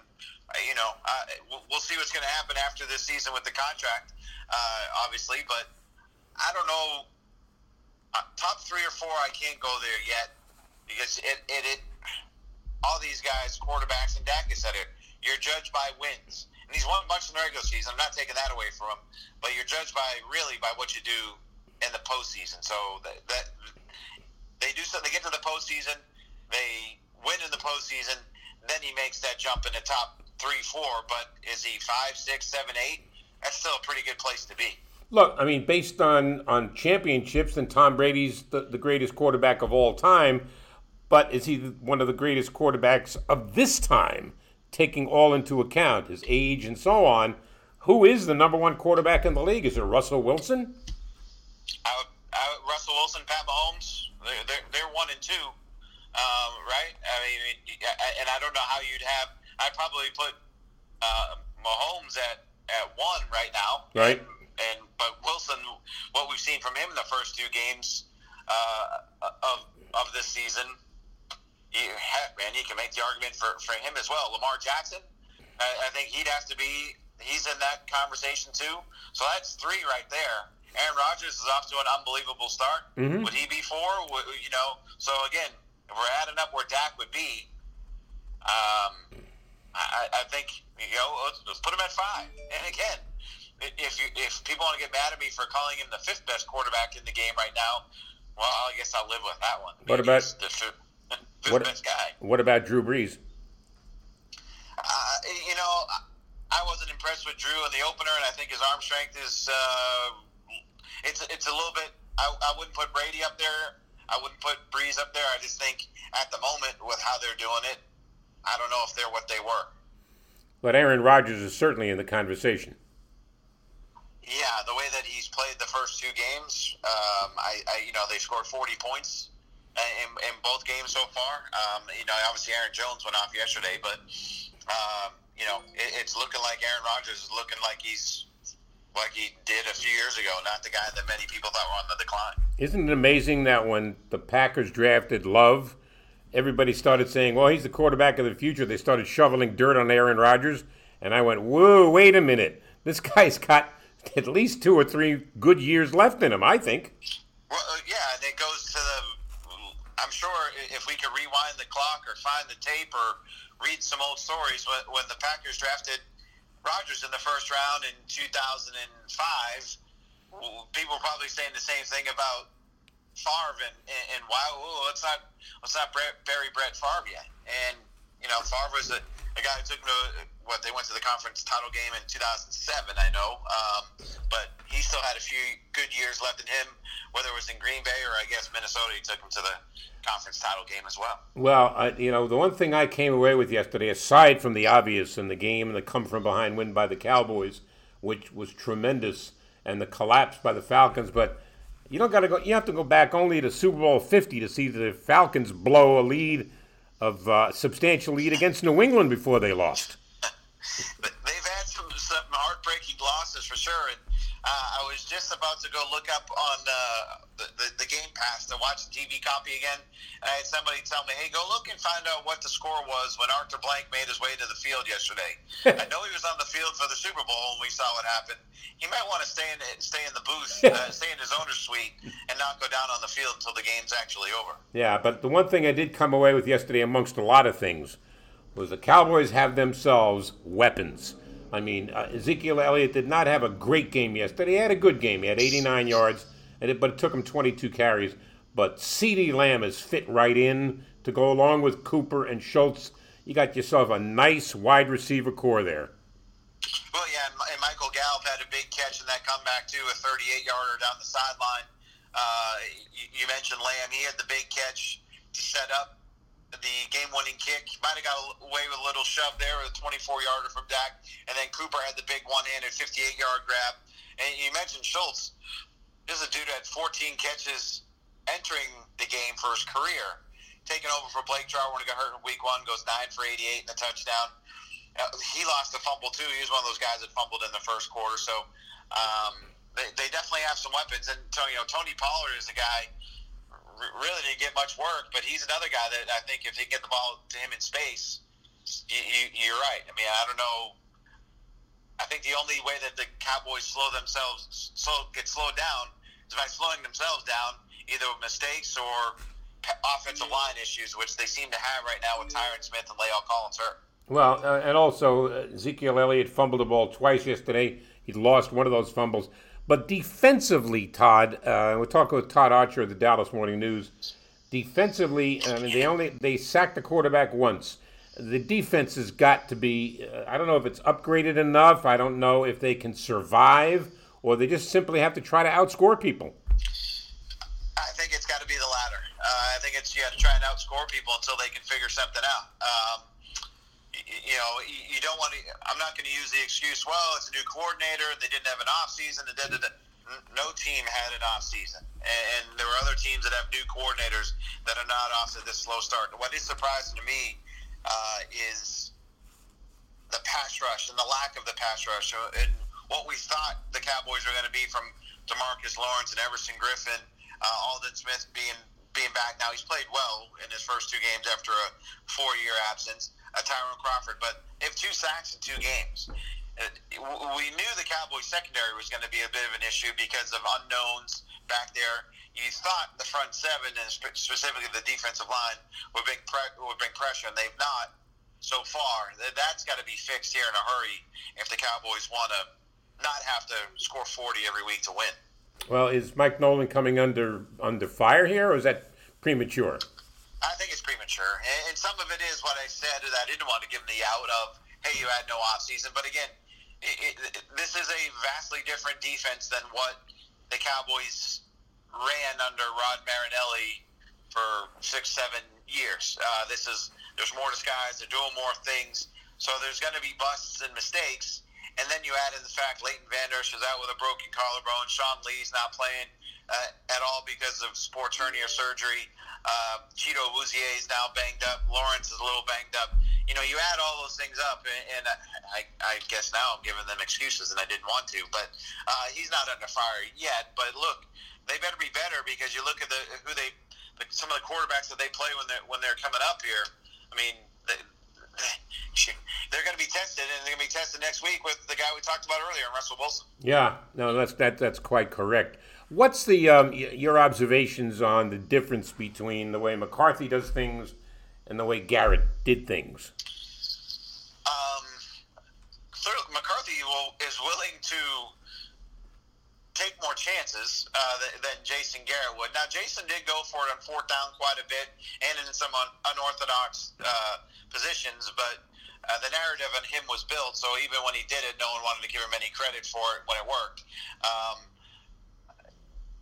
uh, you know uh, we'll, we'll see what's going to happen after this season with the contract, uh, obviously. But I don't know. Uh, top three or four, I can't go there yet because it it, it all these guys, quarterbacks, and Dak has said it. You're judged by wins, and he's won a bunch in the regular season. I'm not taking that away from him, but you're judged by really by what you do in the postseason. So that, that they do something. They get to the postseason, they win in the postseason. Then he makes that jump in the top three, four. But is he five, six, seven, eight? That's still a pretty good place to be. Look, I mean, based on on championships, and Tom Brady's the, the greatest quarterback of all time. But is he one of the greatest quarterbacks of this time, taking all into account his age and so on? Who is the number one quarterback in the league? Is it Russell Wilson? I would, I would, Russell Wilson, Pat Mahomes, they're, they're, they're one and two, um, right? I mean, and I don't know how you'd have. I'd probably put uh, Mahomes at, at one right now. Right. And, and but Wilson, what we've seen from him in the first two games uh, of of this season, you, heck, man, you can make the argument for, for him as well. Lamar Jackson, I, I think he'd have to be, he's in that conversation too. So that's three right there. Aaron Rodgers is off to an unbelievable start. Mhm. Would he be four? Would, you know, so again, if we're adding up where Dak would be, um, I, I think you know let's, let's put him at five. And again, if you, if people want to get mad at me for calling him the fifth best quarterback in the game right now, well, I guess I'll live with that one. What about- the What- best guy? What about Drew Brees? Uh, you know, I wasn't impressed with Drew in the opener, and I think his arm strength is uh, it's it's a little bit. I, I wouldn't put Brady up there. I wouldn't put Brees up there. I just think at the moment with how they're doing it, I don't know if they're what they were. But Aaron Rodgers is certainly in the conversation. Yeah, the way that he's played the first two games, um, I, I you know they scored 40 points in, in both games so far. Um, you know, obviously Aaron Jones went off yesterday, but um, you know it, it's looking like Aaron Rodgers is looking like he's like he did a few years ago, not the guy that many people thought were on the decline. Isn't it amazing that when the Packers drafted Love, everybody started saying, well, he's the quarterback of the future. They started shoveling dirt on Aaron Rodgers. And I went, whoa, wait a minute. This guy's got at least two or three good years left in him, I think. Well, uh, yeah, and it goes to the. I'm sure if we could rewind the clock or find the tape or read some old stories, when, the Packers drafted Rodgers in the first round in 2005, people were probably saying the same thing about Favre and, and, and wow, ooh, let's not let's not bury Brett Favre yet. And you know, Favre was a, a guy who took to what they went to the conference title game in 2007. I know, um, but he still had a few good years left in him. Whether it was in Green Bay or I guess Minnesota, he took him to the conference title game as well. Well, I, you know, the one thing I came away with yesterday, aside from the obvious in the game and the come from behind win by the Cowboys, which was tremendous, and the collapse by the Falcons, but you don't got to go. You have to go back only to Super Bowl Fifty to see the Falcons blow a lead of uh, substantial lead against New England before they lost. They've had some, some heartbreaking losses for sure. And uh, I was just about to go look up on uh, the, the, the Game Pass to watch the TV copy again. And I had somebody tell me, hey, go look and find out what the score was when Arthur Blank made his way to the field yesterday. I know he was on the field for the Super Bowl and we saw what happened. He might want to stay in, stay in the booth, uh, stay in his owner's suite, and not go down on the field until the game's actually over. Yeah, but the one thing I did come away with yesterday, amongst a lot of things, was the Cowboys have themselves weapons. I mean, uh, Ezekiel Elliott did not have a great game yesterday. He had a good game. He had 89 yards, and it, but it took him 22 carries. But CeeDee Lamb is fit right in to go along with Cooper and Schultz. You got yourself a nice wide receiver corps there. Well, yeah, and, Michael Gallup had a big catch in that comeback too, a 38-yarder down the sideline. Uh, you, you mentioned Lamb; he had the big catch to set up the game-winning kick. Might have got away with a little shove there, with a 24-yarder from Dak, and then Cooper had the big one-handed 58-yard grab. And you mentioned Schultz. This is a dude who had 14 catches entering the game for his career. Taking over for Blake Jarwin, who got hurt in week one, goes nine for 88 and a touchdown. Uh, he lost a fumble too. He was one of those guys that fumbled in the first quarter. So um, they, they definitely have some weapons. And Tony, you know, Tony Pollard is a guy really didn't get much work, but he's another guy that I think if they get the ball to him in space, you, you, you're right. I mean, I don't know. I think the only way that the Cowboys slow themselves, slow get slowed down, by slowing themselves down, either with mistakes or offensive line issues, which they seem to have right now with Tyron Smith and La'el Collins hurt. Well, uh, and also uh, Ezekiel Elliott fumbled the ball twice yesterday. He lost one of those fumbles. But defensively, Todd, uh, we're talking with Todd Archer of the Dallas Morning News. Defensively, I mean, they only they sacked the quarterback once. The defense has got to be. Uh, I don't know if it's upgraded enough. I don't know if they can survive, or they just simply have to try to outscore people. I think it's got to be the latter. Uh, I think it's you got to try and outscore people until they can figure something out. Um, you know, you don't want to. I'm not going to use the excuse. Well, it's a new coordinator. They didn't have an off season. And da, da, da. No team had an off season, and there are other teams that have new coordinators that are not off to this slow start. What is surprising to me uh, is the pass rush and the lack of the pass rush, uh, and what we thought the Cowboys were going to be from Demarcus Lawrence and Everson Griffen, uh, Aldon Smith being being back now. He's played well in his first two games after a four year absence uh, Tyrone Crawford, but have two sacks in two games. We knew the Cowboys secondary was going to be a bit of an issue because of unknowns back there. You thought the front seven and specifically the defensive line would bring, pre- would bring pressure, and they've not so far. That's got to be fixed here in a hurry if the Cowboys want to not have to score 40 every week to win. Well, is Mike Nolan coming under under fire here, or is that premature? I think it's premature, and, some of it is what I said that I didn't want to give the out of, hey, you had no off season. But again, it, it, this is a vastly different defense than what the Cowboys ran under Rod Marinelli for six, seven years. Uh, this is there's more disguise. They're doing more things. So there's going to be busts and mistakes. And then you add in the fact Leighton Vander Esch is out with a broken collarbone. Sean Lee's not playing uh, at all because of sports hernia surgery. Uh, Chido Awuzie is now banged up. Lawrence is a little banged up. You know, you add all those things up, and, and I, I guess now I'm giving them excuses, and I didn't want to. But uh, he's not under fire yet. But look, they better be better because you look at the who they, the, some of the quarterbacks that they play when they're when they're coming up here. I mean, they, they're going to be tested, and they're going to be tested next week with the guy we talked about earlier, Russell Wilson. Yeah, no, that's that that's quite correct. What's the um, your observations on the difference between the way McCarthy does things and the way Garrett did things? Um, McCarthy will, is willing to take more chances uh, than, than, Jason Garrett would. Now, Jason did go for it on fourth down quite a bit and in some un- unorthodox uh, positions, but uh, the narrative on him was built. So even when he did it, no one wanted to give him any credit for it when it worked. Um,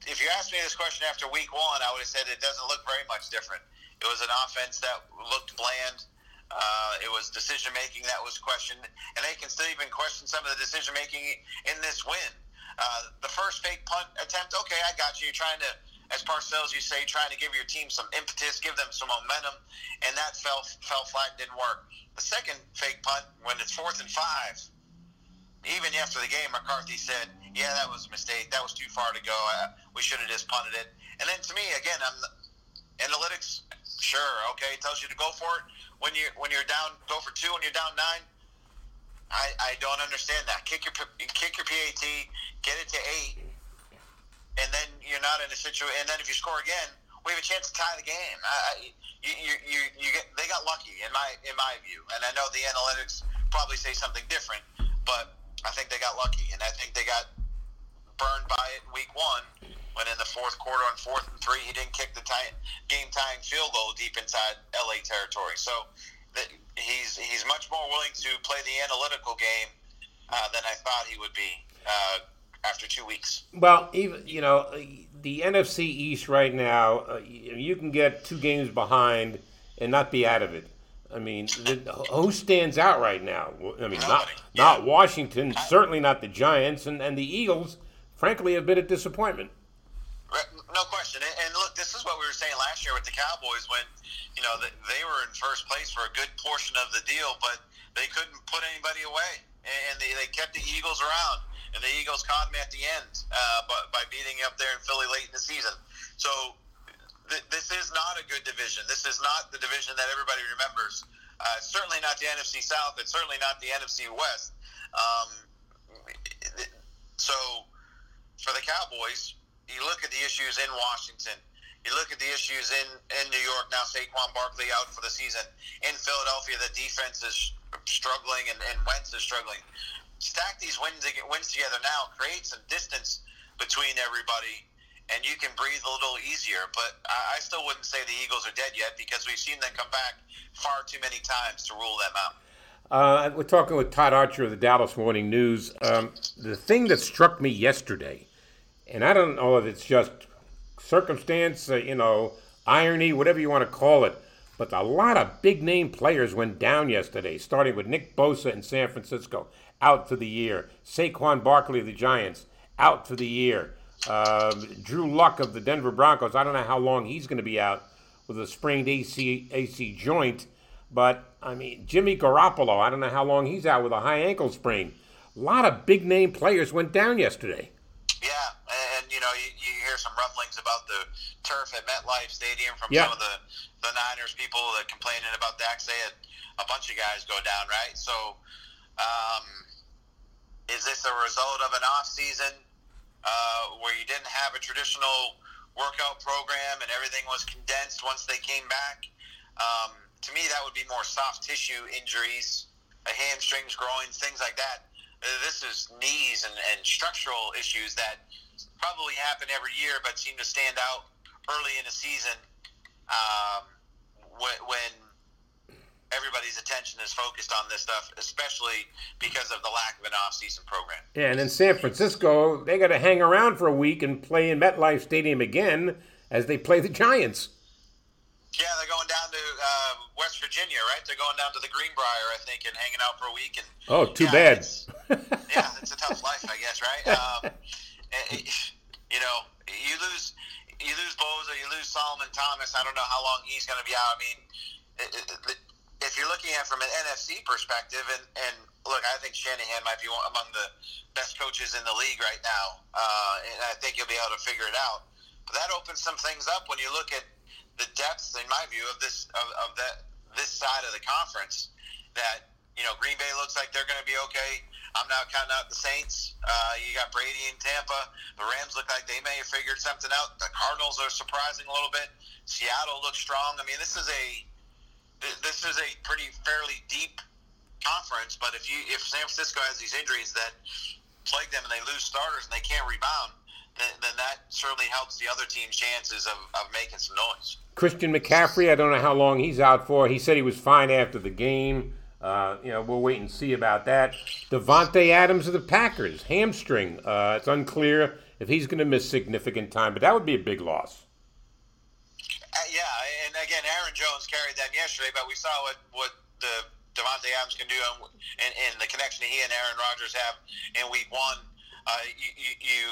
if you asked me this question after week one, I would have said it doesn't look very much different. It was an offense that looked bland. Uh, it was decision making that was questioned, and they can still even question some of the decision making in this win. Uh, the first fake punt attempt, okay, I got you. You're trying to, as Parcells, you say, trying to give your team some impetus, give them some momentum, and that fell fell flat, didn't work. The second fake punt, when it's fourth and five, even after the game, McCarthy said, "Yeah, that was a mistake. That was too far to go. Uh, we should have just punted it." And then to me, again, I'm analytics. Sure, okay, tells you to go for it when you when you're down, go for two when you're down nine. I, I don't understand that. Kick your kick your PAT, get it to eight, and then you're not in a situation. And then if you score again, we have a chance to tie the game. I, you, you, you, you get they got lucky in my in my view, and I know the analytics probably say something different, but I think they got lucky, and I think they got burned by it in week one when in the fourth quarter on fourth and three he didn't kick the tie, game tying field goal deep inside LA territory. So he's he's much more willing to play the analytical game uh, than I thought he would be uh, after two weeks. Well, even you know the NFC East right now, uh, you can get two games behind and not be out of it. I mean, the, who stands out right now? I mean, not yeah. not Washington, certainly not the Giants, and, and the Eagles, frankly, have been a disappointment. No question. And look, this is what we were saying last year with the Cowboys when, you know, they were in first place for a good portion of the deal, but they couldn't put anybody away, and they, they kept the Eagles around, and the Eagles caught them at the end uh, by, by beating up there in Philly late in the season. So this is not a good division. This is not the division that everybody remembers. Uh, certainly not the NFC South. It's certainly not the NFC West. Um, so for the Cowboys, you look at the issues in Washington. You look at the issues in, in New York now. Saquon Barkley out for the season. In Philadelphia, the defense is struggling, and, and Wentz is struggling. Stack these wins wins together now. Create some distance between everybody, and you can breathe a little easier. But I, I still wouldn't say the Eagles are dead yet because we've seen them come back far too many times to rule them out. Uh, we're talking with Todd Archer of the Dallas Morning News. Um, the thing that struck me yesterday, and I don't know if it's just circumstance, uh, you know, irony, whatever you want to call it, but a lot of big name players went down yesterday, starting with Nick Bosa in San Francisco, out for the year. Saquon Barkley of the Giants, out for the year. Uh, Drew Luck of the Denver Broncos, I don't know how long he's going to be out with a sprained AC, AC joint. But I mean, Jimmy Garoppolo, I don't know how long he's out with a high ankle sprain. A lot of big name players went down yesterday. Yeah, and you know you, you hear some rumblings about the turf at MetLife Stadium from yeah. some of the the Niners people that complaining about that. They had a bunch of guys go down, right? So, um, is this a result of an off season uh, where you didn't have a traditional workout program and everything was condensed once they came back? Um, to me, that would be more soft tissue injuries, hamstrings, groins, things like that. Uh, this is knees and, and structural issues that probably happen every year, but seem to stand out early in the season um, when, attention is focused on this stuff, especially because of the lack of an off-season program. Yeah, and in San Francisco, they got to hang around for a week and play in MetLife Stadium again as they play the Giants. Yeah, they're going down to uh, West Virginia, right? They're going down to the Greenbrier, I think, and hanging out for a week. And oh, too yeah, bad. It's, yeah, it's a tough life, I guess, right? Um, it, you know, you lose you lose Bosa, you lose Solomon Thomas. I don't know how long he's going to be out. I mean, it, it, if you're looking at from an NFC perspective, and, and look, I think Shanahan might be among the best coaches in the league right now, uh, and I think he'll be able to figure it out. But that opens some things up when you look at the depth, in my view, of this of, of that this side of the conference. That you know, Green Bay looks like they're going to be okay. I'm not counting out the Saints. Uh, you got Brady in Tampa. The Rams look like they may have figured something out. The Cardinals are surprising a little bit. Seattle looks strong. I mean, this is a this is a pretty fairly deep conference. But if you if San Francisco has these injuries that plague them and they lose starters and they can't rebound, then, then that certainly helps the other team's chances of, of making some noise. Christian McCaffrey, I don't know how long he's out for. He said he was fine after the game. Uh, you know, we'll wait and see about that. Davante Adams of the Packers, hamstring. Uh, it's unclear if he's going to miss significant time, but that would be a big loss. Uh, yeah, and again, Aaron Jones carried them yesterday, but we saw what what the Davante Adams can do and, and, and the connection he and Aaron Rodgers have in Week One. Uh, you, you, you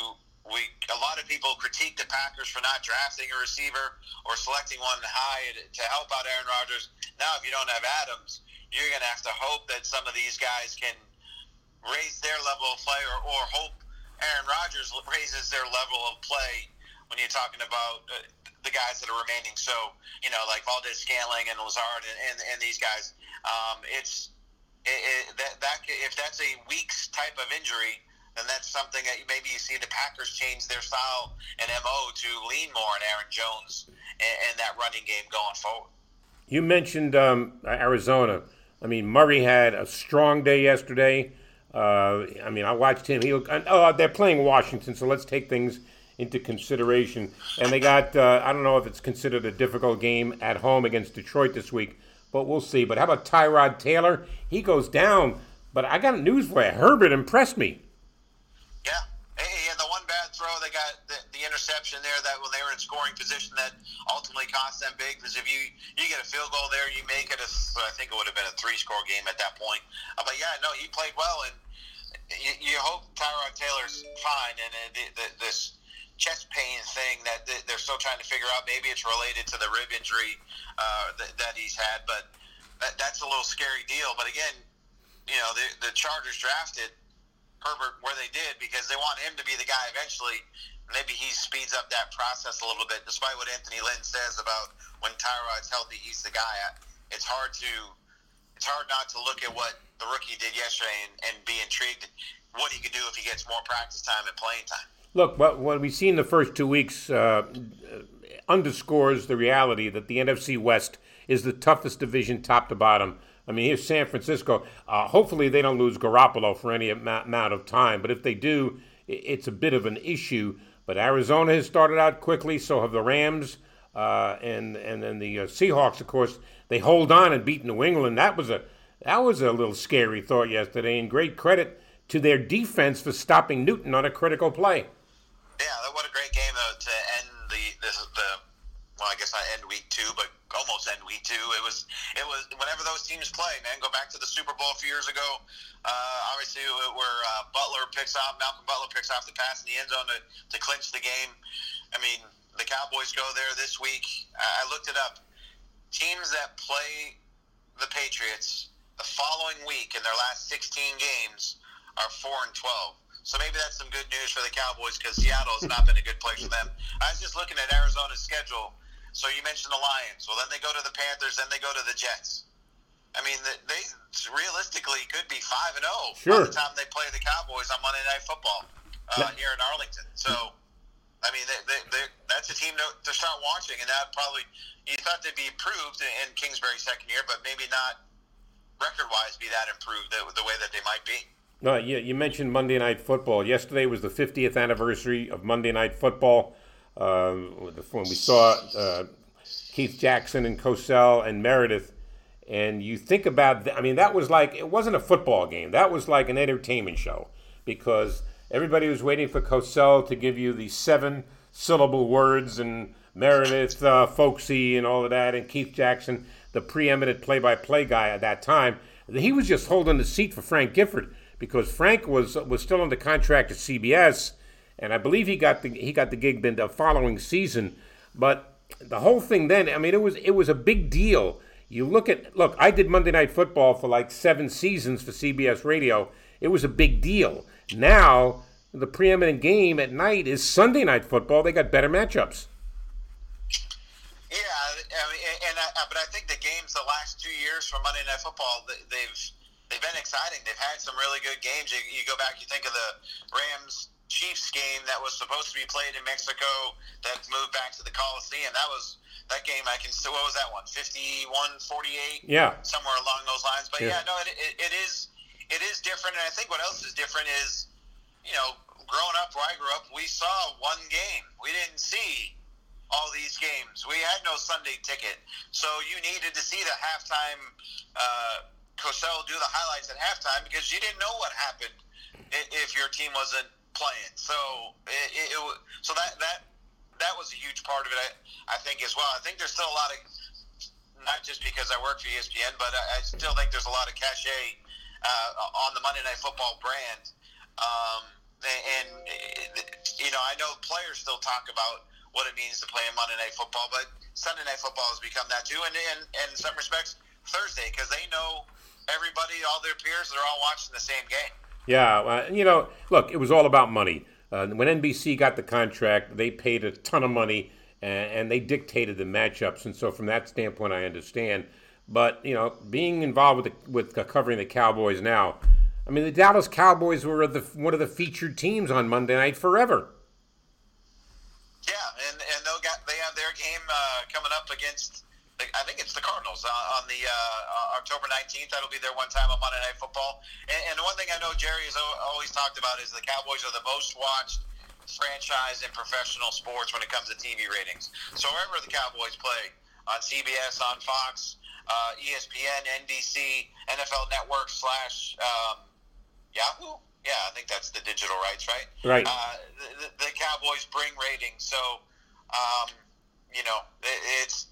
we a lot of people critique the Packers for not drafting a receiver or selecting one high to help out Aaron Rodgers. Now, if you don't have Adams, you're going to have to hope that some of these guys can raise their level of play, or, or hope Aaron Rodgers raises their level of play when you're talking about uh, the guys that are remaining. So, you know, like Valdes-Scantling and Lazard and, and, and these guys, um, it's it, it, that that if that's a weeks type of injury then that's something that maybe you see the Packers change their style and MO to lean more on Aaron Jones and, and that running game going forward. You mentioned um, Arizona. I mean, Murray had a strong day yesterday. Uh, I mean, I watched him. He oh, they're playing Washington, so let's take things into consideration. And they got uh, I don't know if it's considered a difficult game at home against Detroit this week, but we'll see. But how about Tyrod Taylor? He goes down. But I got news for you. Herbert impressed me. Yeah. Hey, and the one bad throw, they got the, the, interception there that when they were in scoring position that ultimately cost them big. Because if you you get a field goal there, you make it a, I think it would have been a three score game at that point. Uh, but yeah, no, he played well, and you, you hope Tyrod Taylor's fine. And uh, the, the, this chest pain thing that they're still trying to figure out, maybe it's related to the rib injury uh, that, that he's had, but that, that's a little scary deal. But again, you know, the, the Chargers drafted Herbert where they did because they want him to be the guy eventually. Maybe he speeds up that process a little bit, despite what Anthony Lynn says about when Tyrod's healthy, he's the guy. It's hard to it's hard not to look at what the rookie did yesterday and, and be intrigued what he could do if he gets more practice time and playing time. Look, what, what we see in the first two weeks, uh, underscores the reality that the NFC West is the toughest division, top to bottom. I mean, here's San Francisco. Uh, hopefully, they don't lose Garoppolo for any amount of time, but if they do, it's a bit of an issue. But Arizona has started out quickly, so have the Rams, uh, and and then the uh, Seahawks. Of course, they hold on and beat New England. That was a that was a little scary thought yesterday, and great credit to their defense for stopping Newton on a critical play. I guess not end week two, but almost end week two. It was it was whenever those teams play, man. Go back to the Super Bowl a few years ago. Uh, obviously, where uh, Butler picks off Malcolm Butler picks off the pass in the end zone to, to clinch the game. I mean, the Cowboys go there this week. I looked it up. Teams that play the Patriots the following week in their last 16 games are four and 12. So maybe that's some good news for the Cowboys because Seattle has not been a good place for them. I was just looking at Arizona's schedule. So you mentioned the Lions. Well, then they go to the Panthers. Then they go to the Jets. I mean, they realistically could be five and zero oh sure. by the time they play the Cowboys on Monday Night Football uh, here in Arlington. So, I mean, they, they, they, that's a team to, to start watching, and that probably you thought they'd be improved in Kingsbury's second year, but maybe not record wise be that improved the, the way that they might be. No, you, you mentioned Monday Night Football. Yesterday was the 50th anniversary of Monday Night Football. Uh, when we saw uh, Keith Jackson and Cosell and Meredith, and you think about, I mean, that was like it wasn't a football game. That was like an entertainment show because everybody was waiting for Cosell to give you the seven syllable words and Meredith uh, Folksy and all of that, and Keith Jackson, the preeminent play by play guy at that time. He was just holding the seat for Frank Gifford because Frank was was still under contract at CBS, and I believe he got the he got the gig the following season. But the whole thing then, I mean, it was it was a big deal. You look at look, I did Monday Night Football for like seven seasons for CBS Radio. It was a big deal. Now the preeminent game at night is Sunday Night Football. They got better matchups. Yeah, I mean, and I, but I think the games the last two years for Monday Night Football, they've they've been exciting. They've had some really good games. You, you go back, you think of the Rams Chiefs game that was supposed to be played in Mexico that moved back to the Coliseum. That was that game. I can still. What was that one? 51-48? Yeah, somewhere along those lines. But yeah, yeah no, it, it, it is it is different. And I think what else is different is, you know, growing up where I grew up, we saw one game. We didn't see all these games. We had no Sunday ticket, so you needed to see the halftime. Uh, Cosell do the highlights at halftime because you didn't know what happened if your team wasn't playing. So it, it, it so that that that was a huge part of it. I, I think as well. I think there's still a lot of not just because I work for ESPN, but I, I still think there's a lot of cachet uh, on the Monday Night Football brand. Um, and, and you know, I know players still talk about what it means to play in Monday Night Football, but Sunday Night Football has become that too, and, and, and in some respects Thursday because they know everybody, all their peers, they're all watching the same game. Yeah, uh, you know, look, it was all about money. Uh, when NBC got the contract, they paid a ton of money and, and, they dictated the matchups. And so, from that standpoint, I understand. But you know, being involved with the, with covering the Cowboys now, I mean, the Dallas Cowboys were the, one of the featured teams on Monday night forever. Yeah, and and they got they have their game uh, coming up against I think it's the Cardinals uh, on the uh, October 19th. That'll be their one time on Monday Night Football. And, and the one thing I know Jerry has always talked about is the Cowboys are the most watched franchise in professional sports when it comes to TV ratings. So wherever the Cowboys play, on CBS, on Fox, uh, ESPN, NBC, NFL Network slash um, Yahoo. Yeah, I think that's the digital rights, right? Right. Uh, the, the, Cowboys bring ratings, so um, you know it, it's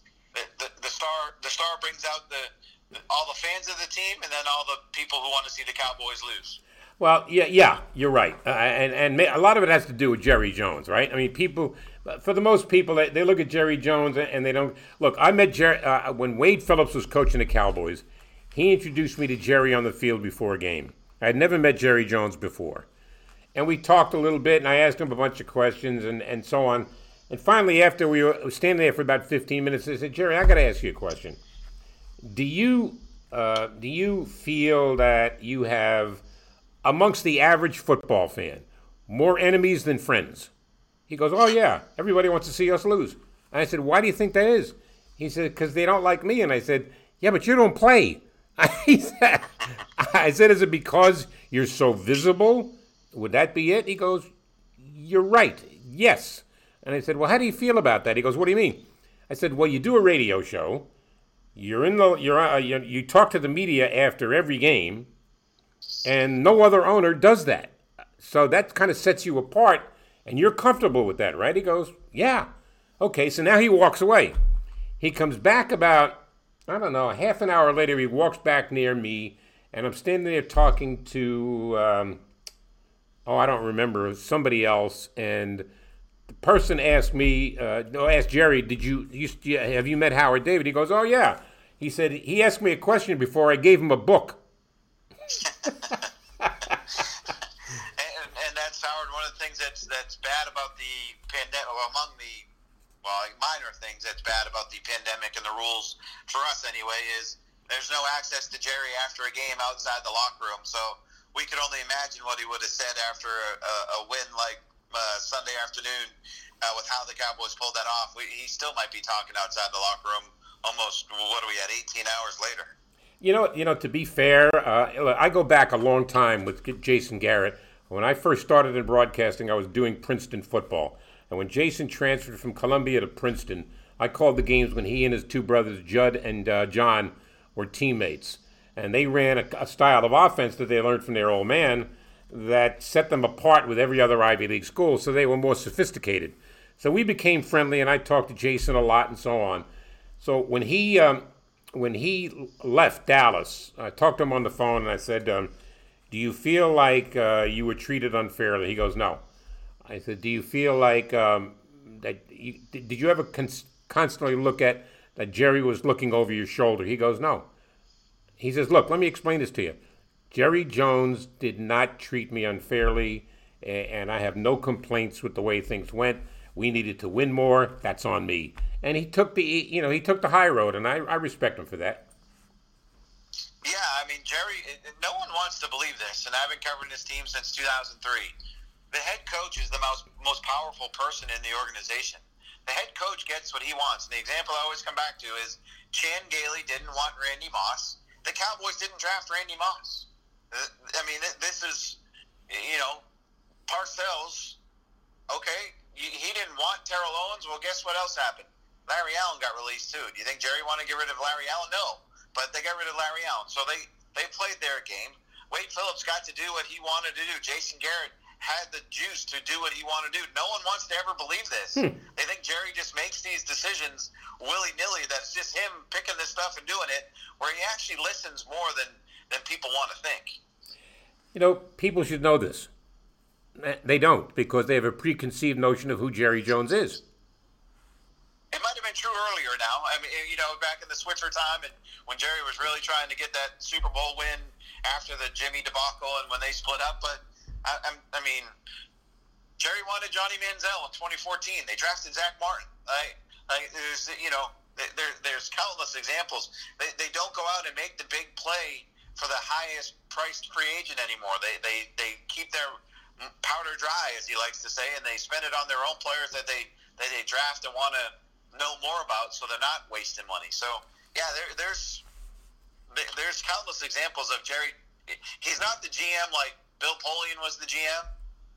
the, star the star brings out the, the, all the fans of the team and then all the people who want to see the Cowboys lose. Well, yeah, yeah, you're right, uh, and and a lot of it has to do with Jerry Jones, right? I mean, people, for the most people, they, they look at Jerry Jones and they don't look. I met Jerry uh, when Wade Phillips was coaching the Cowboys. He introduced me to Jerry on the field before a game. I had never met Jerry Jones before, and we talked a little bit, and I asked him a bunch of questions and and so on. And finally, after we were standing there for about 15 minutes, I said, Jerry, I got to ask you a question. Do you, uh, do you feel that you have, amongst the average football fan, more enemies than friends? He goes, Oh, yeah, everybody wants to see us lose. And I said, why do you think that is? He said, because they don't like me. And I said, yeah, but you don't play. he said, I said, is it because you're so visible? Would that be it? He goes, you're right. Yes. And I said, well, how do you feel about that? He goes, what do you mean? I said, well, you do a radio show. You're in the you're uh, you, you talk to the media after every game, and no other owner does that. So that kind of sets you apart, and you're comfortable with that, right? He goes, yeah. Okay, so now he walks away. He comes back about, I don't know, half an hour later, he walks back near me, and I'm standing there talking to, um, oh, I don't remember, somebody else, and person asked me, uh, no, asked Jerry, did you, you, have you met Howard David? He goes, oh, yeah. He said, he asked me a question before I gave him a book. and, and that's Howard. One of the things that's that's bad about the pandemic, well, among the well, minor things that's bad about the pandemic and the rules for us anyway is there's no access to Jerry after a game outside the locker room. So we could only imagine what he would have said after a, a win like uh, Sunday afternoon uh, with how the Cowboys pulled that off. We, he still might be talking outside the locker room almost what are we at 18 hours later. You know, you know. To be fair, uh, I go back a long time with Jason Garrett. When I first started in broadcasting, I was doing Princeton football, and when Jason transferred from Columbia to Princeton, I called the games when he and his two brothers, Judd and uh, John, were teammates, and they ran a, a style of offense that they learned from their old man that set them apart with every other Ivy League school. So they were more sophisticated. So we became friendly, and I talked to Jason a lot and so on. So when he um, when he left Dallas, I talked to him on the phone and I said, um, "Do you feel like uh, you were treated unfairly?" He goes, "No." I said, "Do you feel like um, that? You, did you ever cons- constantly look at that Jerry was looking over your shoulder?" He goes, "No." He says, "Look, let me explain this to you. Jerry Jones did not treat me unfairly, and I have no complaints with the way things went. We needed to win more. That's on me." and he took the you know he took the high road, and I, I respect him for that. Yeah, I mean Jerry. No one wants to believe this, and I've been covering this team since 2003. The head coach is the most most powerful person in the organization. The head coach gets what he wants. And the example I always come back to is Chan Gailey didn't want Randy Moss. The Cowboys didn't draft Randy Moss. I mean, this is, you know, Parcells. Okay, he didn't want Terrell Owens. Well, guess what else happened? Larry Allen got released too. Do you think Jerry wanted to get rid of Larry Allen? No, but they got rid of Larry Allen. So they they played their game. Wade Phillips got to do what he wanted to do. Jason Garrett had the juice to do what he wanted to do. No one wants to ever believe this. Hmm. They think Jerry just makes these decisions willy nilly. That's just him picking this stuff and doing it, where he actually listens more than than people want to think. You know, people should know this. Eh, they don't because they have a preconceived notion of who Jerry Jones is. It might have been true earlier now. I mean, you know, back in the Switzer time and when Jerry was really trying to get that Super Bowl win after the Jimmy debacle and when they split up. But, I, I, I mean, Jerry wanted Johnny Manziel in 2014. They drafted Zack Martin. Like, like there's, you know, there, there's countless examples. They, they don't go out and make the big play for the highest priced free agent anymore. They, they, they keep their powder dry, as he likes to say, and they spend it on their own players that they, that they draft and want to know more about, so they're not wasting money. So yeah, there, there's there's countless examples of Jerry. He's not the GM like Bill Polian was the GM.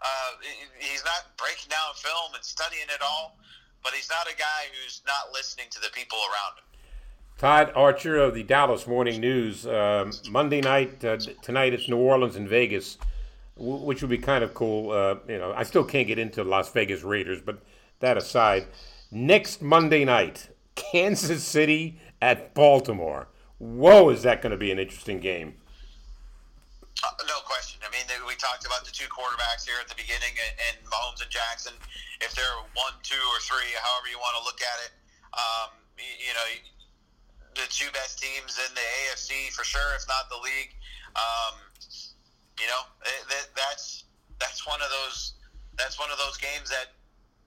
Uh, he's not breaking down film and studying it all, but he's not a guy who's not listening to the people around him. Todd Archer of the Dallas Morning News. Uh, Monday night uh, tonight it's New Orleans and Vegas, which would be kind of cool. Uh, you know, I still can't get into Las Vegas Raiders, but that aside, Next Monday night, Kansas City at Baltimore. Whoa, is that going to be an interesting game? Uh, no question. I mean, we talked about the two quarterbacks here at the beginning, and Mahomes and Jackson. If they're one, two, or three, however you want to look at it, um, you know, the two best teams in the AFC for sure, if not the league. Um, you know, that that's that's one of those that's one of those games that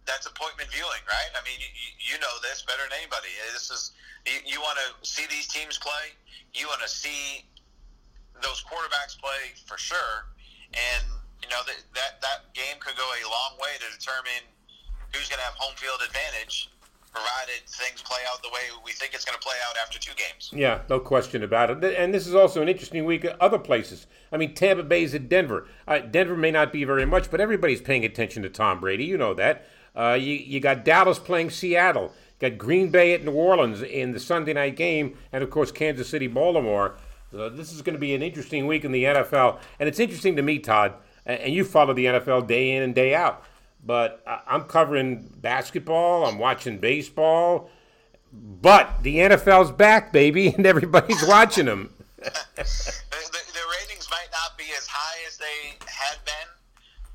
that's appointment viewing, right? I mean, you, you know this better than anybody. This is you, you want to see these teams play. You want to see those quarterbacks play for sure, and you know that that that game could go a long way to determine who's going to have home field advantage provided things play out the way we think it's going to play out after two games. Yeah, no question about it. And this is also an interesting week at other places. I mean, Tampa Bay's at Denver. Uh, Denver may not be very much, but everybody's paying attention to Tom Brady. You know that. Uh, you, you got Dallas playing Seattle. Got Green Bay at New Orleans in the Sunday night game, and of course Kansas City, Baltimore. So this is going to be an interesting week in the NFL, and it's interesting to me, Todd. And you follow the NFL day in and day out. But I'm covering basketball. I'm watching baseball. But the NFL's back, baby, and everybody's watching them. the, the, the ratings might not be as high as they had been,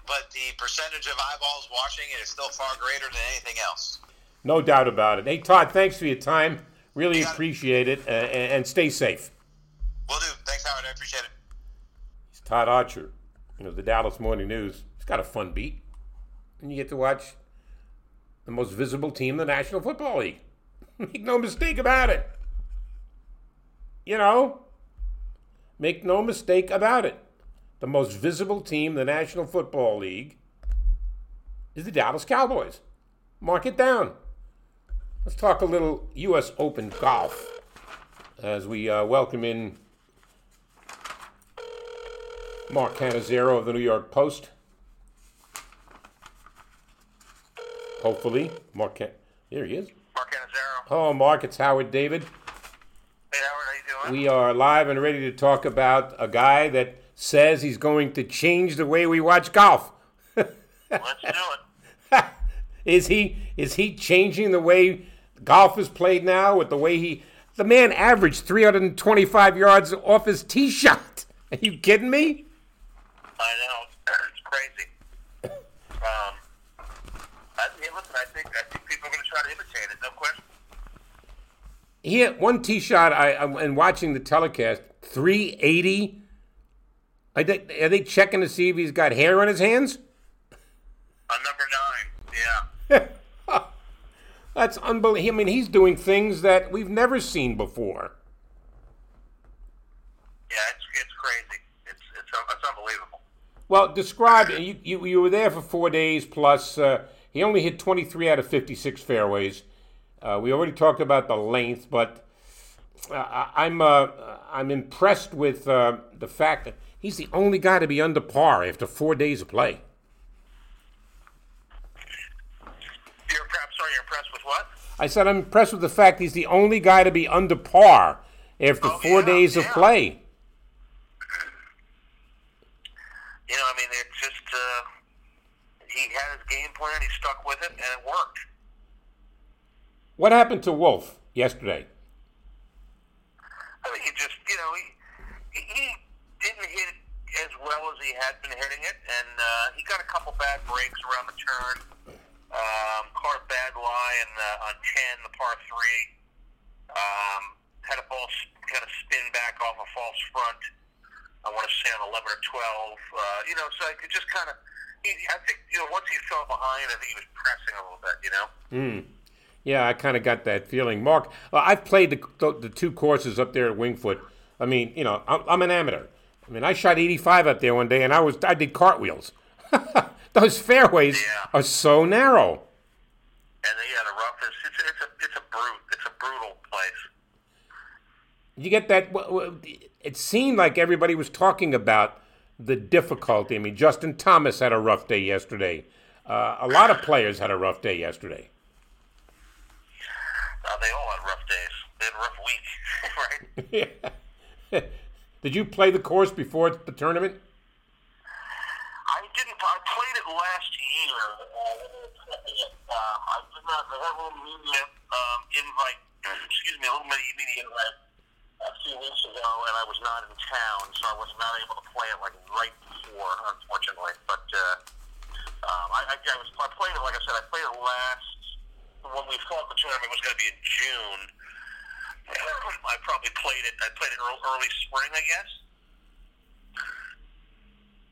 but the percentage of eyeballs watching it is still far greater than anything else. No doubt about it. Hey, Todd, thanks for your time. Really appreciate it, uh, and stay safe. Will do. Thanks, Howard. I appreciate it. He's Todd Archer, you know, the Dallas Morning News. He's got a fun beat, and you get to watch the most visible team in the National Football League. Make no mistake about it. You know, make no mistake about it. The most visible team in the National Football League is the Dallas Cowboys. Mark it down. Let's talk a little U.S. Open golf as we uh, welcome in Mark Cannizzaro of the New York Post. Hopefully, Mark. Can- Here he is. Mark Cannizzaro. Hello, oh, Mark. It's Howard David. Hey, Howard. How you doing? We are live and ready to talk about a guy that says he's going to change the way we watch golf. Let's do it. is he is he changing the way golf is played now with the way he the man averaged 325 yards off his tee shot. Are you kidding me? I know. It's crazy. Um, I, hey, listen, I think I think people are going to try to imitate it. No question. He had one tee shot. I, I and watching the telecast, 380. Are they, are they checking to see if he's got hair on his hands? On number nine, yeah. That's unbelievable. I mean, he's doing things that we've never seen before. Yeah, it's it's crazy. It's it's it's unbelievable. Well, describe you, you. You were there for four days plus. Uh, he only hit 23 out of 56 fairways. Uh, we already talked about the length, but uh, I- I'm uh, I'm impressed with uh, the fact that he's the only guy to be under par after four days of play. You're perhaps sorry. You're impressed with what? I said I'm impressed with the fact he's the only guy to be under par after Oh, four yeah, days of play. You know, I mean, it's just uh, he had his game plan. He stuck with it, and it worked. What happened to Wolff yesterday? I mean, he just, you know, he, he didn't hit it as well as he had been hitting it, and uh, he got a couple bad breaks around the turn. Um, caught a bad lie in, uh, on ten, the par three. Um, had a ball kind of spin back off a false front. I want to say on eleven or twelve. Uh, you know, so I could just kind of. He, I think you know once he fell behind, I think he was pressing a little bit. You know. Yeah, I kind of got that feeling. Mark, uh, I've played the, the, the two courses up there at Winged Foot. I mean, you know, I'm, I'm an amateur. I mean, I shot 85 up there one day, and I was I did cartwheels. Those fairways Yeah. are so narrow. And yeah, the rough is it's, it's a it's a brute it's a brutal place. You get that? It seemed like everybody was talking about the difficulty. I mean, Justin Thomas had a rough day yesterday. Uh, a lot of players had a rough day yesterday. Uh, they all had rough days. They had a rough week, right? Did you play the course before the tournament? I didn't. I played it last year. Uh, um, I did not. They had a little media um, invite. Excuse me, a little media media invite a few weeks ago, and I was not in town, so I was not able to play it like right before, unfortunately. But uh, um, I, I, I was. I played it. Like I said, I played it last when we thought the tournament was going to be in June. I probably played it. I played it early, early spring, I guess.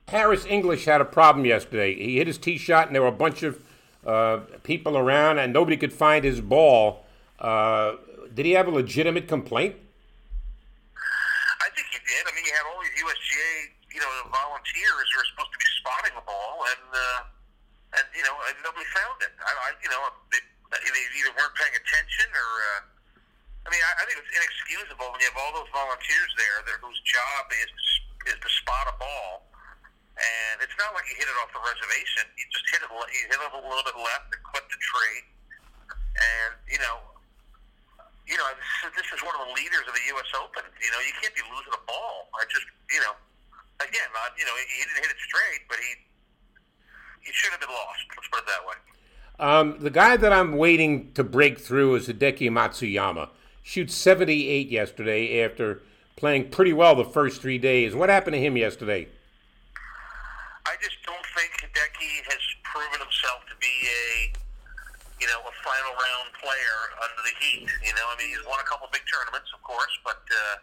Harris English had a problem yesterday. He hit his tee shot, and there were a bunch of uh, people around, and nobody could find his ball. Uh, did he have a legitimate complaint? I think he did. I mean, you had all these USGA, you know, volunteers who are supposed to be spotting the ball, and uh, and you know, and nobody found it. I, I you know, they, they either weren't paying attention or. Uh, I mean, I, I think it's inexcusable when you have all those volunteers there that, whose job is is to spot a ball, and it's not like you hit it off the reservation. You just hit it. You hit it a little bit left and clipped the tree, and you know, you know, this, this is one of the leaders of the U.S. Open. You know, you can't be losing a ball. I just, you know, again, not, you know, he didn't hit it straight, but he he should have been lost. Let's put it that way. Um, the guy that I'm waiting to break through is Hideki Matsuyama shoots 78 yesterday after playing pretty well the first three days. What happened to him yesterday? I just don't think Hideki has proven himself to be a, you know, a final round player under the heat. You know, I mean, he's won a couple big tournaments, of course, but uh,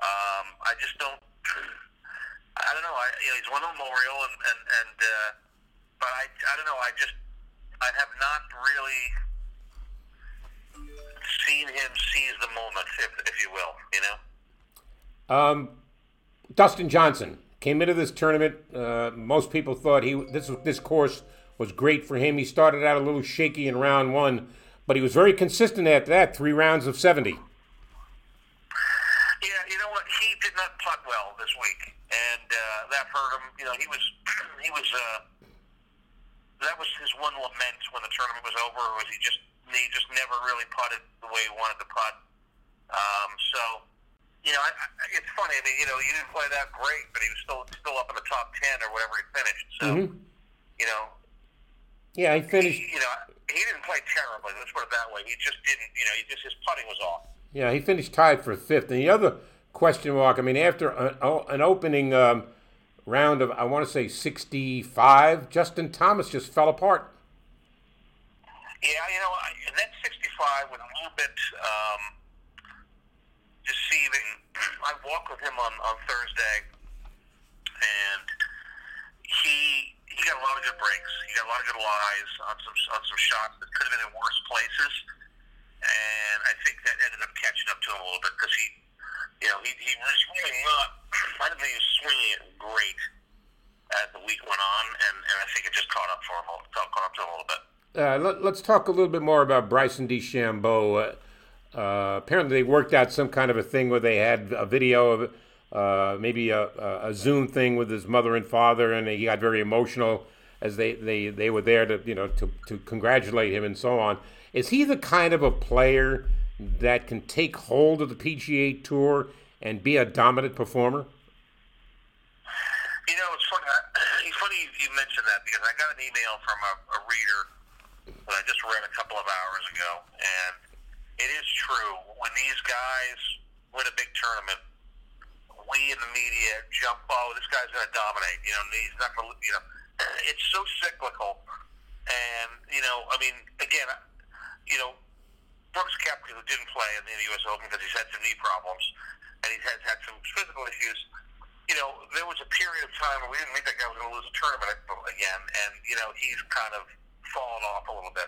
um, I just don't. I don't know. I, you know, he's won Memorial, and and and, uh, but I, I don't know. I just, I have not really seen him seize the moment, if, if you will, you know? Um, Dustin Johnson came into this tournament. Uh, most people thought he this this course was great for him. He started out a little shaky in round one, but he was very consistent after that. Three rounds of seventy. Yeah, you know what? He did not putt well this week, and uh, that hurt him. You know, he was he was uh, that was his one lament when the tournament was over. Was he just he just never really putted the way he wanted to putt. Um, so, you know, I, I, it's funny. I mean, you know, he didn't play that great, but he was still still up in the top ten or whatever he finished. So, mm-hmm. you know, yeah, he finished. He, you know, he didn't play terribly. Let's put it that way. He just didn't. You know, he just his putting was off. Yeah, he finished tied for fifth. And the other question mark. I mean, after an opening um, round of I want to say sixty-five, Justin Thomas just fell apart. Yeah, you know, and that 65 was a little bit um, deceiving. I walked with him on, on Thursday, and he he got a lot of good breaks. He got a lot of good lies on some on some shots that could have been in worse places, and I think that ended up catching up to him a little bit because he, you know, he he was really not. I didn't think he was swinging it great as the week went on, and, and I think it just caught up for him, caught up to him a little bit. Uh, let, us talk a little bit more about Bryson DeChambeau. Uh, uh, apparently, they worked out some kind of a thing where they had a video of uh, maybe a, a, Zoom thing with his mother and father, and he got very emotional as they, they, they were there to you know to, to congratulate him and so on. Is he the kind of a player that can take hold of the PGA Tour and be a dominant performer? You know, it's funny. It's funny you mentioned that because I got an email from a, a reader that I just read a couple of hours ago, and it is true. When these guys win a big tournament, we in the media jump, oh, this guy's going to dominate. You know, he's not going to, you know, it's so cyclical. And, you know, I mean, again, you know, Brooks Koepka, who didn't play in the U.S. Open because he's had some knee problems and he's had, had some physical issues, you know, there was a period of time where we didn't think that guy was going to lose a tournament again. And, you know, he's kind of fallen off a little bit.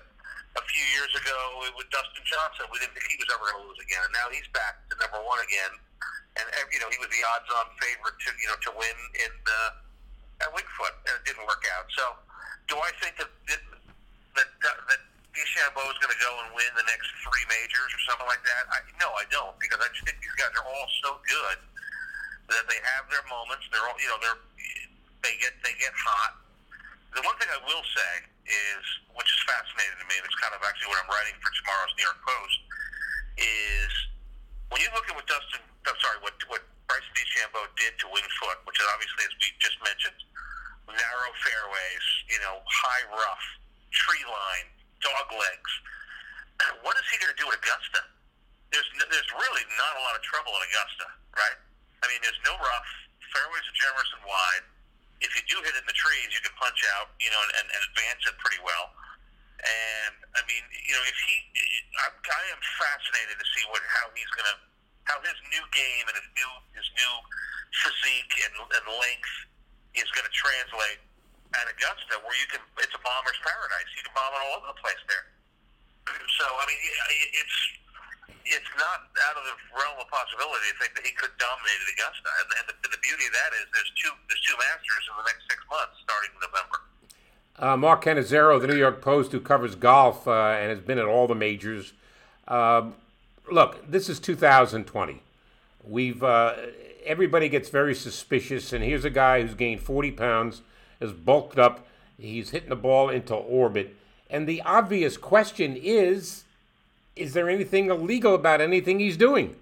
A few years ago, it was Dustin Johnson. We didn't think he was ever going to lose again, and now he's back to number one again. And you know, he was the odds-on favorite to you know to win in uh, at Winged Foot, and it didn't work out. So, do I think that that that, that DeChambeau is going to go and win the next three majors or something like that? I, no, I don't, because I just think these guys are all so good that they have their moments. They're all, you know, they're they get they get hot. The one thing I will say is, which is fascinating to me, and it's kind of actually what I'm writing for tomorrow's New York Post, is when you look at what Dustin, I'm sorry, what what Bryson DeChambeau did to Winged Foot, which is obviously, as we just mentioned, narrow fairways, you know, high rough, tree line, dog legs. What is he going to do at Augusta? There's there's really not a lot of trouble at Augusta, right? I mean, there's no rough. Fairways are generous and wide if you do hit in the trees, you can punch out, you know, and, and advance it pretty well. And I mean, you know, if he, I'm, I am fascinated to see what how he's gonna, how his new game and his new his new physique and, and length is gonna translate at Augusta, where you can, it's a bomber's paradise. You can bomb it all over the place there. So I mean, it's it's not out of the realm of possibility to think that he could dominate at Augusta. And, and, the, and the beauty of that is there's two there's two Masters in the next six months, starting in November. Uh, Mark Cannizzaro of the New York Post, who covers golf uh, and has been at all the majors. Um, look, this is 2020. We've uh, everybody gets very suspicious, and here's a guy who's gained 40 pounds, is bulked up, he's hitting the ball into orbit, and the obvious question is: Is there anything illegal about anything he's doing?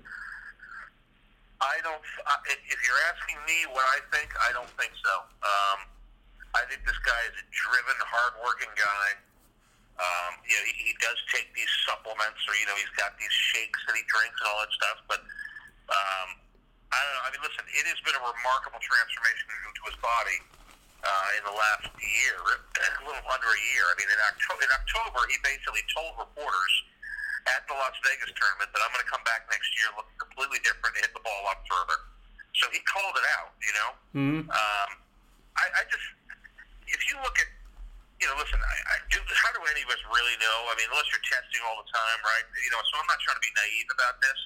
I don't. If you're asking me what I think, I don't think so. Um, I think this guy is a driven, hardworking guy. Um, you know, he, he does take these supplements, or you know, he's got these shakes that he drinks and all that stuff. But um, I don't know. I mean, listen, it has been a remarkable transformation to his body uh, in the last year, a little under a year. I mean, in October, in October, he basically told reporters at the Las Vegas tournament that I'm going to come back next year looking completely different hit the ball up further. So he called it out, you know. Mm-hmm. Um, I, I just, if you look at, you know, listen, I, I do. How do any of us really know? I mean, unless you're testing all the time, right? You know, so I'm not trying to be naive about this,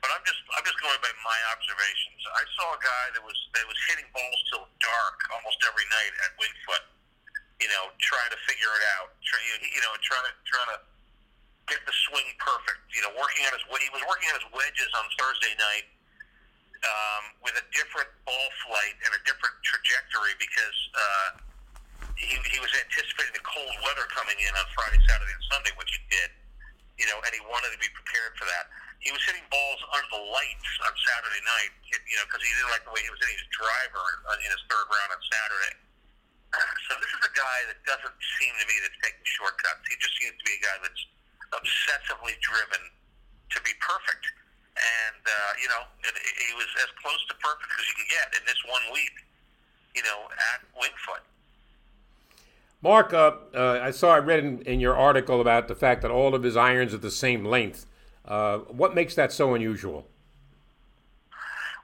but I'm just, I'm just going by my observations. I saw a guy that was that was hitting balls till dark almost night at Winged Foot. You know, trying to figure it out. Try, you know, trying to trying to get the swing perfect. You know, working on his he was working on his wedges on Thursday night um, with a different ball flight and a different trajectory because uh, he, he was anticipating the cold weather coming in on Friday, Saturday, and Sunday, which he did. You know, and he wanted to be prepared for that. He was hitting balls under the lights on Saturday night, you know, because he didn't like the way he was hitting his driver in his third round on Saturday. So this is a guy that doesn't seem to me to take shortcuts. He just seems to be a guy that's obsessively driven to be perfect. And, uh, you know, he was as close to perfect as you can get in this one week, you know, at Winged Foot. Mark, uh, uh, I saw, I read in, in, your article about the fact that all of his irons are the same length. Uh, what makes that so unusual?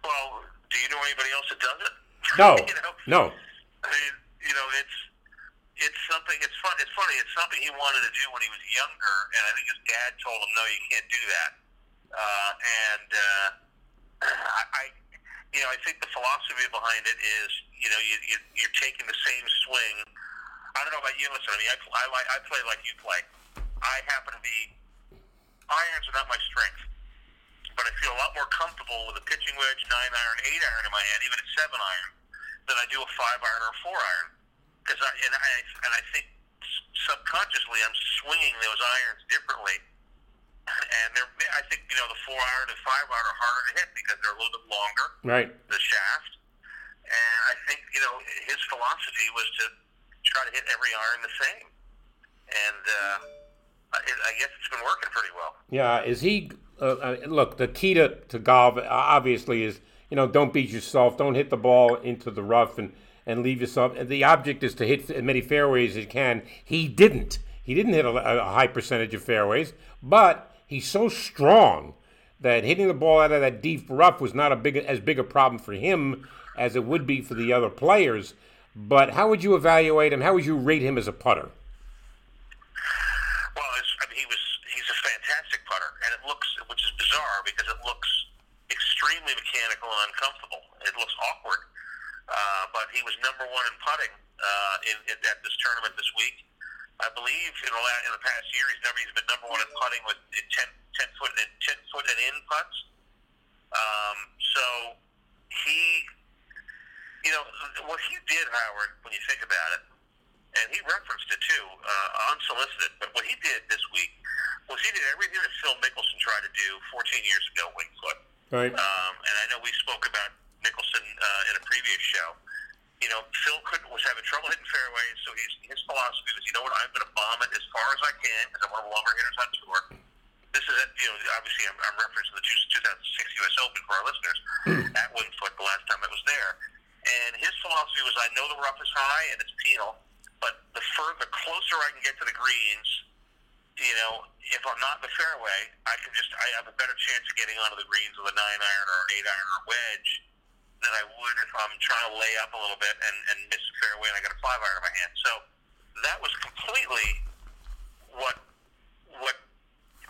Well, do you know anybody else that does it? No. you know? No. I mean, you know, it's it's something. It's fun. It's funny. It's something he wanted to do when he was younger, and I think his dad told him, "No, you can't do that." Uh, and uh, I, I, you know, I think the philosophy behind it is, you know, you, you, you're taking the same swing. I don't know about you. Listen, I mean, I, I I play like you play. I happen to be irons are not my strength, but I feel a lot more comfortable with a pitching wedge, nine iron, eight iron in my hand, even a seven iron, than I do a five iron or a four iron. Because I and I and I think subconsciously I'm swinging those irons differently and they're I think you know the four iron and five iron are harder to hit because they're a little bit longer. Right. The shaft, and I think you know his philosophy was to try to hit every iron the same, and uh, I guess it's been working pretty well. Yeah. Is he? Uh, look, the key to, to golf obviously is you know don't beat yourself, don't hit the ball into the rough and and leave yourself. The object is to hit as many fairways as you can. He didn't. He didn't hit a, a high percentage of fairways, but he's so strong that hitting the ball out of that deep rough was not a big as big a problem for him as it would be for the other players. But how would you evaluate him? How would you rate him as a putter? Well, I mean, he was he's a fantastic putter, and it looks which is bizarre because it looks extremely mechanical and uncomfortable. It looks awkward, uh, but he was number one in putting uh, in, in, at this tournament this week. I believe in the last, in the past year he's never he's been number one in putting with 10, 10 foot and 10 foot and in putts. Um, so he, you know, what he did, Howard, when you think about it, and he referenced it too, uh, unsolicited. But what he did this week was he did everything that Phil Mickelson tried to do 14 years ago, Winged Foot. Right. Um, and I know we spoke about Mickelson uh, in a previous show you know, Phil could, was having trouble hitting fairways, so he's, his philosophy was, you know what, I'm going to bomb it as far as I can because I'm one of the longer hitters on tour. This is, at, you know, obviously I'm, I'm referencing the 2006 U.S. Open for our listeners at Winged Foot the last time it was there. And his philosophy was, I know the rough is high and it's penal, but the further, the closer I can get to the greens, you know, if I'm not in the fairway, I can just, I have a better chance of getting onto the greens with a nine iron or an eight iron or wedge than I would if I'm trying to lay up a little bit and, and miss a fairway and I got a five iron in my hand. So that was completely what what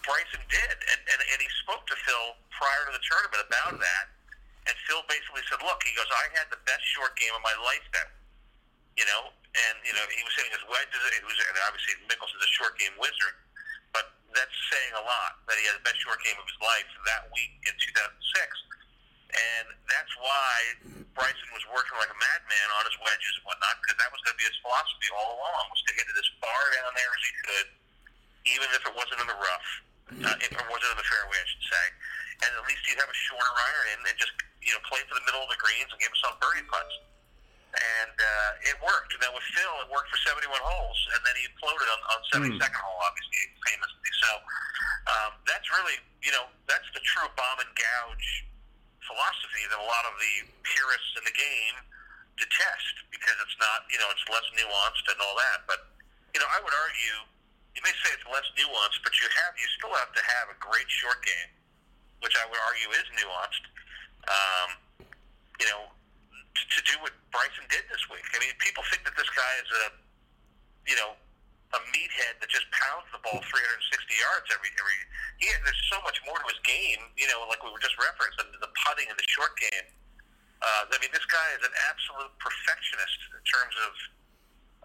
Bryson did, and, and and he spoke to Phil prior to the tournament about that, and Phil basically said, "Look, he goes, I had the best short game of my life then, you know, and you know he was hitting his wedges. He was and obviously Mickelson's a short game wizard, but that's saying a lot that he had the best short game of his life that week in 2006, and that's why Bryson was working like a madman on his wedges and whatnot because that was going to be his philosophy all along was to hit it as far down there as he could, even if it wasn't in the rough, uh, if it wasn't in the fairway, I should say, and at least he'd have a shorter iron and just you know play for the middle of the greens and give himself birdie putts and uh, it worked. And then with Phil, it worked for 71 holes, and then he imploded on, on 72nd mm. hole, obviously, famously. So um, that's really, you know, that's the true bomb and gouge philosophy that a lot of the purists in the game detest because it's not, you know, it's less nuanced and all that. But you know, I would argue, you may say it's less nuanced, but you have, you still have to have a great short game, which I would argue is nuanced. Um, you know, to, to do what Bryson did this week. I mean, people think that this guy is a, you know, a meathead that just pounds the ball 360 yards every every. He there's so much more to his game. You know, like we were just referenced, the, putting and the short game. Uh, I mean, this guy is an absolute perfectionist in terms of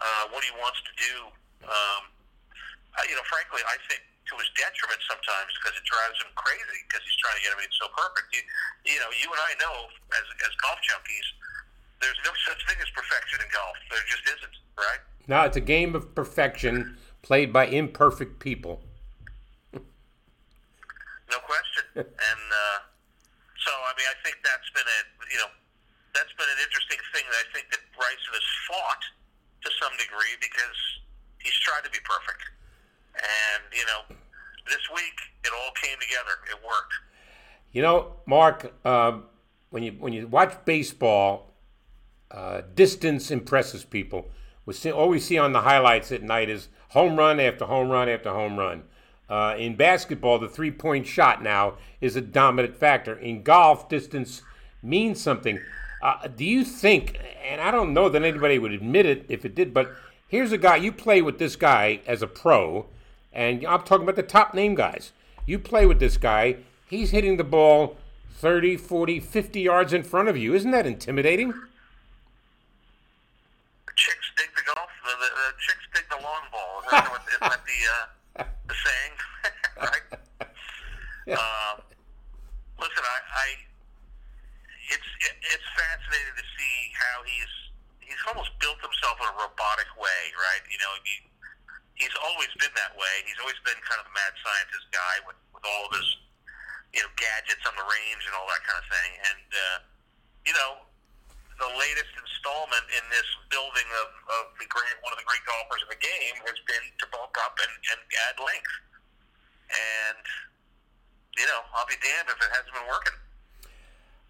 uh, what he wants to do. Um, you know, frankly, I think to his detriment sometimes because it drives him crazy because he's trying to get everything so perfect. You, you know, you and I know as as golf junkies there's no such thing as perfection in golf. There just isn't, right? No, it's a game of perfection played by imperfect people. no question. and uh, so, I mean, I think that's been a you know that's been an interesting thing that I think that Bryson has fought to some degree because he's tried to be perfect, and you know, this week it all came together. It worked. You know, Mark, uh, when you when you watch baseball, uh, distance impresses people. We see, all we see on the highlights at night is home run after home run after home run. Uh, in basketball, the three point shot now is a dominant factor. In golf, distance means something. Uh, do you think, and I don't know that anybody would admit it if it did, but here's a guy, you play with this guy as a pro, and I'm talking about the top name guys. You play with this guy, he's hitting the ball 30, 40, 50 yards in front of you. Isn't that intimidating? chicks dig the golf. The, the, the chicks dig the long ball. Is that, what, is that the uh, the saying? right. Yeah. Uh, listen, I, I it's it, it's fascinating to see how he's he's almost built himself in a robotic way, right? You know, he, he's always been that way. He's always been kind of a mad scientist guy with with all of his you know gadgets on the range and all that kind of thing. And uh, you know, the latest installment in this building of, of the great one of the great golfers in the game has been to bulk up and, and add length. And you know, I'll be damned if it hasn't been working.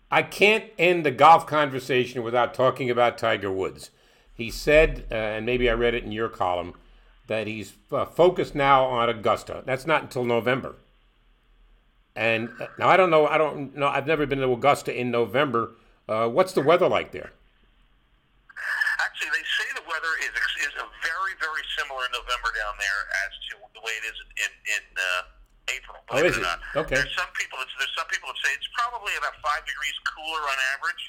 I can't end the golf conversation without talking about Tiger Woods. He said, uh, and maybe I read it in your column, that he's uh, focused now on Augusta. That's not until November. And uh, now I don't know. I don't know. I've never been to Augusta in November. Uh, what's the weather like there? Actually, they say the weather is is a very very similar in November down there as to the way it is in in uh, April. Oh, is it? Okay. There's some people. That, there's some people that say it's probably about five degrees cooler on average.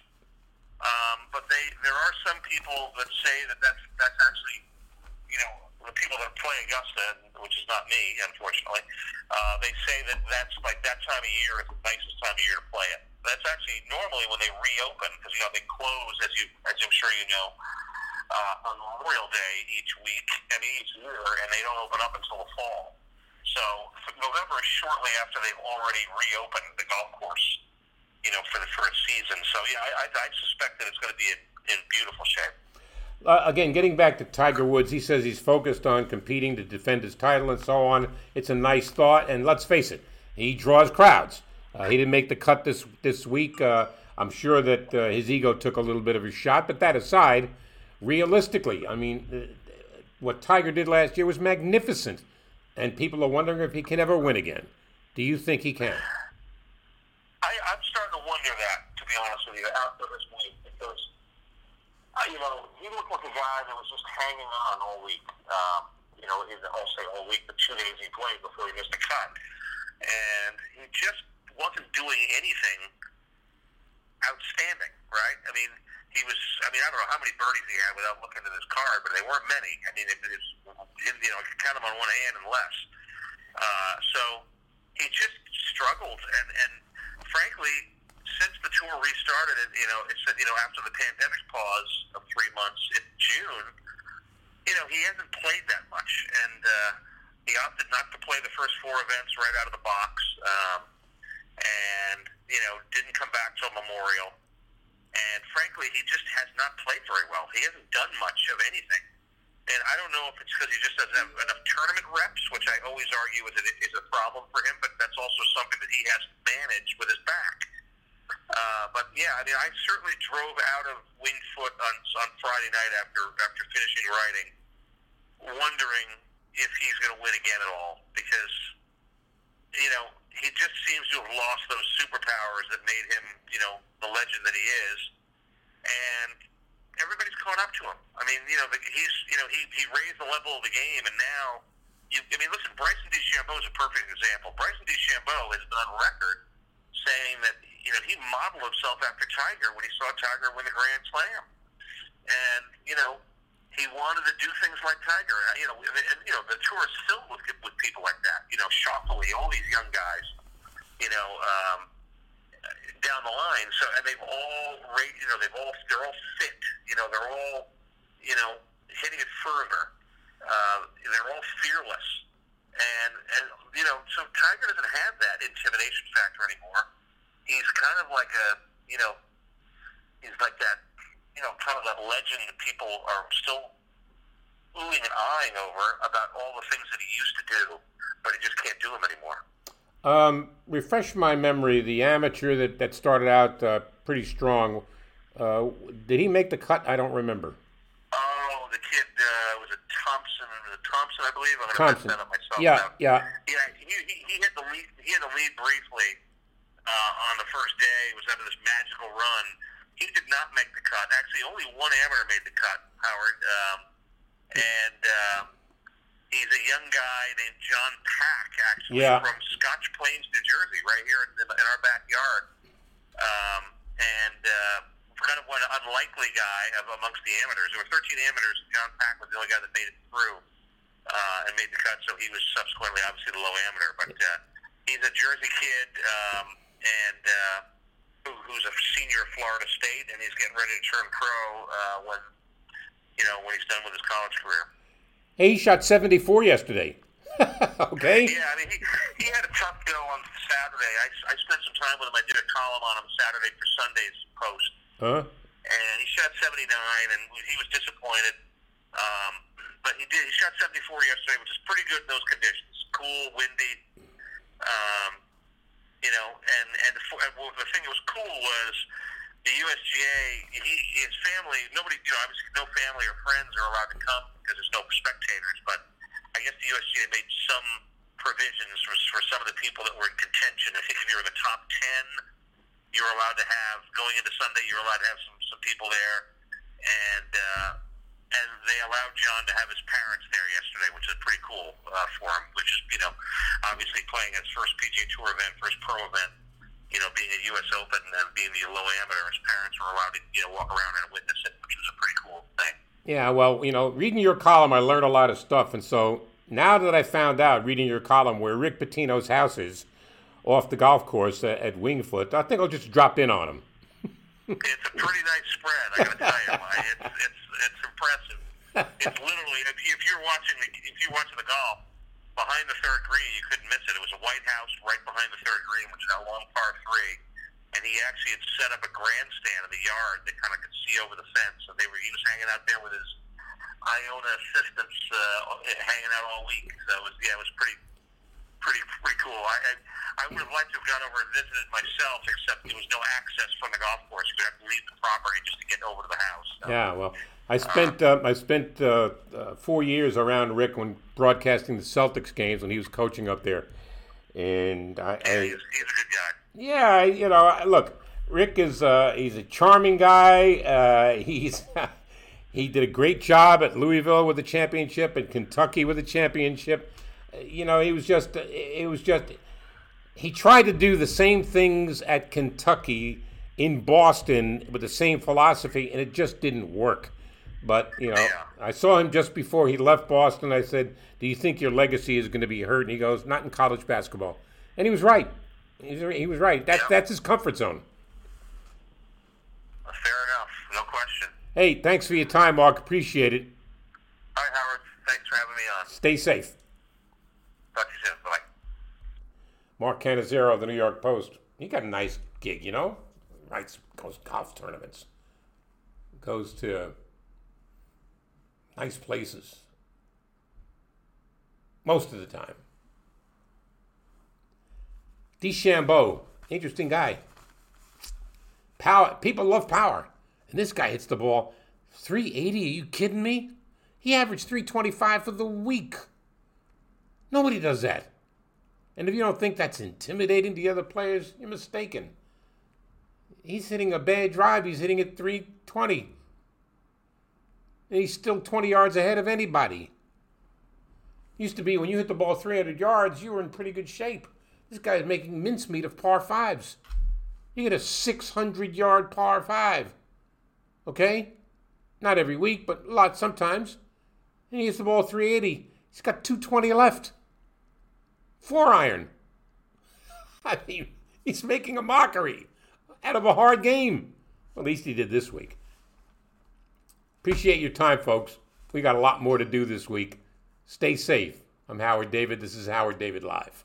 Um, but they there are some people that say that that's that's actually you know the people that play Augusta, which is not me, unfortunately, uh, they say that that's like that time of year is the nicest time of year to play it that's actually normally when they reopen because you know they close as you as I'm sure you know uh, on Memorial Day each week and each year, and they don't open up until the fall. So November is shortly after they've already reopened the golf course, you know, for the a season. So yeah, I, I, I suspect that it's going to be in, in beautiful shape. Uh, again, getting back to Tiger Woods, he says he's focused on competing to defend his title and so on. It's a nice thought, and let's face it, he draws crowds. Uh, he didn't make the cut this this week. Uh, I'm sure that uh, his ego took a little bit of a shot. But that aside, realistically, I mean, uh, what Tiger did last year was magnificent, and people are wondering if he can ever win again. Do you think he can? I, I'm starting to wonder that, to be honest with you, after this week, uh, you know he looked like a guy that was just hanging on all week. Um, you know, I'll say all week, the two days he played before he missed a cut, and he just wasn't doing anything outstanding, right? I mean, he was. I mean, I don't know how many birdies he had without looking at his card, but they weren't many. I mean, it, it's you know, count them on one hand and less. Uh, so he just struggled, and and frankly, since the tour restarted, you know, it said you know after the pandemic pause of three months in June, you know, he hasn't played that much, and uh, he opted not to play the first four events right out of the box, um, and you know, didn't come back till Memorial and frankly, he just has not played very well. He hasn't done much of anything. And I don't know if it's because he just doesn't have enough tournament reps, which I always argue is a, is a problem for him, but that's also something that he has to manage with his back. Uh, but yeah, I mean, I certainly drove out of Winged Foot on, on Friday night after after finishing writing, wondering if he's going to win again at all because you know he just seems to have lost those superpowers that made him, you know, the legend that he is, and everybody's caught up to him. I mean, you know, he's, you know, he he raised the level of the game, and now, you, I mean, listen, Bryson DeChambeau is a perfect example. Bryson DeChambeau has been on record saying that, you know, he modeled himself after Tiger when he saw Tiger win the Grand Slam, and you know, he wanted to do things like Tiger. You know, and, you know the tour is filled with with people like that. You know, Schauffele, all these young guys. You know, um, down the line. So and they've all, you know, they've all they're all fit. You know, they're all, you know, hitting it further. Uh, they're all fearless. And and you know, so Tiger doesn't have that intimidation factor anymore. He's kind of like a, you know, he's like that you know, kind of that legend that people are still oohing and eyeing over about all the things that he used to do, but he just can't do them anymore. Um, refresh my memory. The amateur that, that started out uh, pretty strong. Uh, did he make the cut? I don't remember. Oh, the kid uh, was a Thompson? Thompson, I believe. I'm Thompson. Myself yeah, now. yeah. Yeah, he, he, he had the lead. He had the lead briefly uh, on the first day. Was under this magical run he did not make the cut. Actually, only one amateur made the cut, Howard. Um, and uh, he's a young guy named John Pak, actually yeah. from Scotch Plains, New Jersey, right here in, in our backyard. Um, and uh, kind of one unlikely guy of amongst the amateurs. There were 13 amateurs. John Pak was the only guy that made it through uh, and made the cut. So he was subsequently, obviously, the low amateur. But uh, he's a Jersey kid, um, and. Uh, who's a senior at Florida State, and he's getting ready to turn pro uh, when you know when he's done with his college career. Hey, he shot 74 yesterday. okay. Yeah, I mean he, he had a tough go on Saturday. I, I spent some time with him. I did a column on him Saturday for Sunday's Post. Huh? And he shot 79, and he was disappointed. Um, but he did. He shot 74 yesterday, which is pretty good in those conditions. Cool, windy. Um, you know, and and for, well, the thing that was cool was the USGA. He, his family, nobody, you know, obviously no family or friends are allowed to come because there's no spectators. But I guess the USGA made some provisions for, for some of the people that were in contention. I think if you're in the top ten, you're allowed to have going into Sunday. You're allowed to have some some people there, and. uh and they allowed John to have his parents there yesterday, which is pretty cool uh, for him. Which is, you know, obviously playing his first PGA Tour event, first pro event, you know, being a U.S. Open and being the low amateur, his parents were allowed to, you know, walk around and witness it, which was a pretty cool thing. Yeah, well, you know, reading your column, I learned a lot of stuff, and so now that I found out, reading your column, where Rick Pitino's house is off the golf course at Winged Foot, I think I'll just drop in on him. It's a pretty nice spread, I got to tell you. It's, it's it's impressive. It's literally if, if you're watching the if you're watching the golf behind the third green, you couldn't miss it. It was a White House right behind the third green, which is that long par three. And he actually had set up a grandstand in the yard that kind of could see over the fence. And they were he was hanging out there with his Iona assistants, uh, hanging out all week. So it was yeah, it was pretty pretty pretty cool. I, I I would have liked to have gone over and visited myself, except there was no access from the golf course. You have to leave the property just to get over to the house. So, yeah, well, I spent uh, I spent uh, uh, four years around Rick when broadcasting the Celtics games when he was coaching up there, and I, I he's, he's a good guy. yeah, you know, look, Rick is uh, he's a charming guy. Uh, he's he did a great job at Louisville with the championship and Kentucky with the championship. You know, he was just it was just he tried to do the same things at Kentucky in Boston with the same philosophy, and it just didn't work. But you know, I saw him just before he left Boston. I said, "Do you think your legacy is going to be hurt?" And he goes, "Not in college basketball," and he was right. He was, right. That's that's his comfort zone. Fair enough. No question. Hey, thanks for your time, Mark. Appreciate it. All right, Howard. Thanks for having me on. Stay safe. Talk to you soon. Bye. Mark Cannizzaro of the New York Post. He got a nice gig, you know. Writes, goes golf tournaments, goes to nice places most of the time. DeChambeau, interesting guy. Power. People love power, and this guy hits the ball 380. Are you kidding me? He averaged 325 for the week. Nobody does that. And if you don't think that's intimidating to the other players, you're mistaken. He's hitting a bad drive. He's hitting it 320. And he's still 20 yards ahead of anybody. Used to be when you hit the ball 300 yards, you were in pretty good shape. This guy's making mincemeat of par fives. You get a 600 yard par five. Okay? Not every week, but a lot sometimes. And he hits the ball 380. He's got 220 left. Four iron. I mean, he's making a mockery out of a hard game. At least he did this week. Appreciate your time, folks. We got a lot more to do this week. Stay safe. I'm Howard David. This is Howard David Live.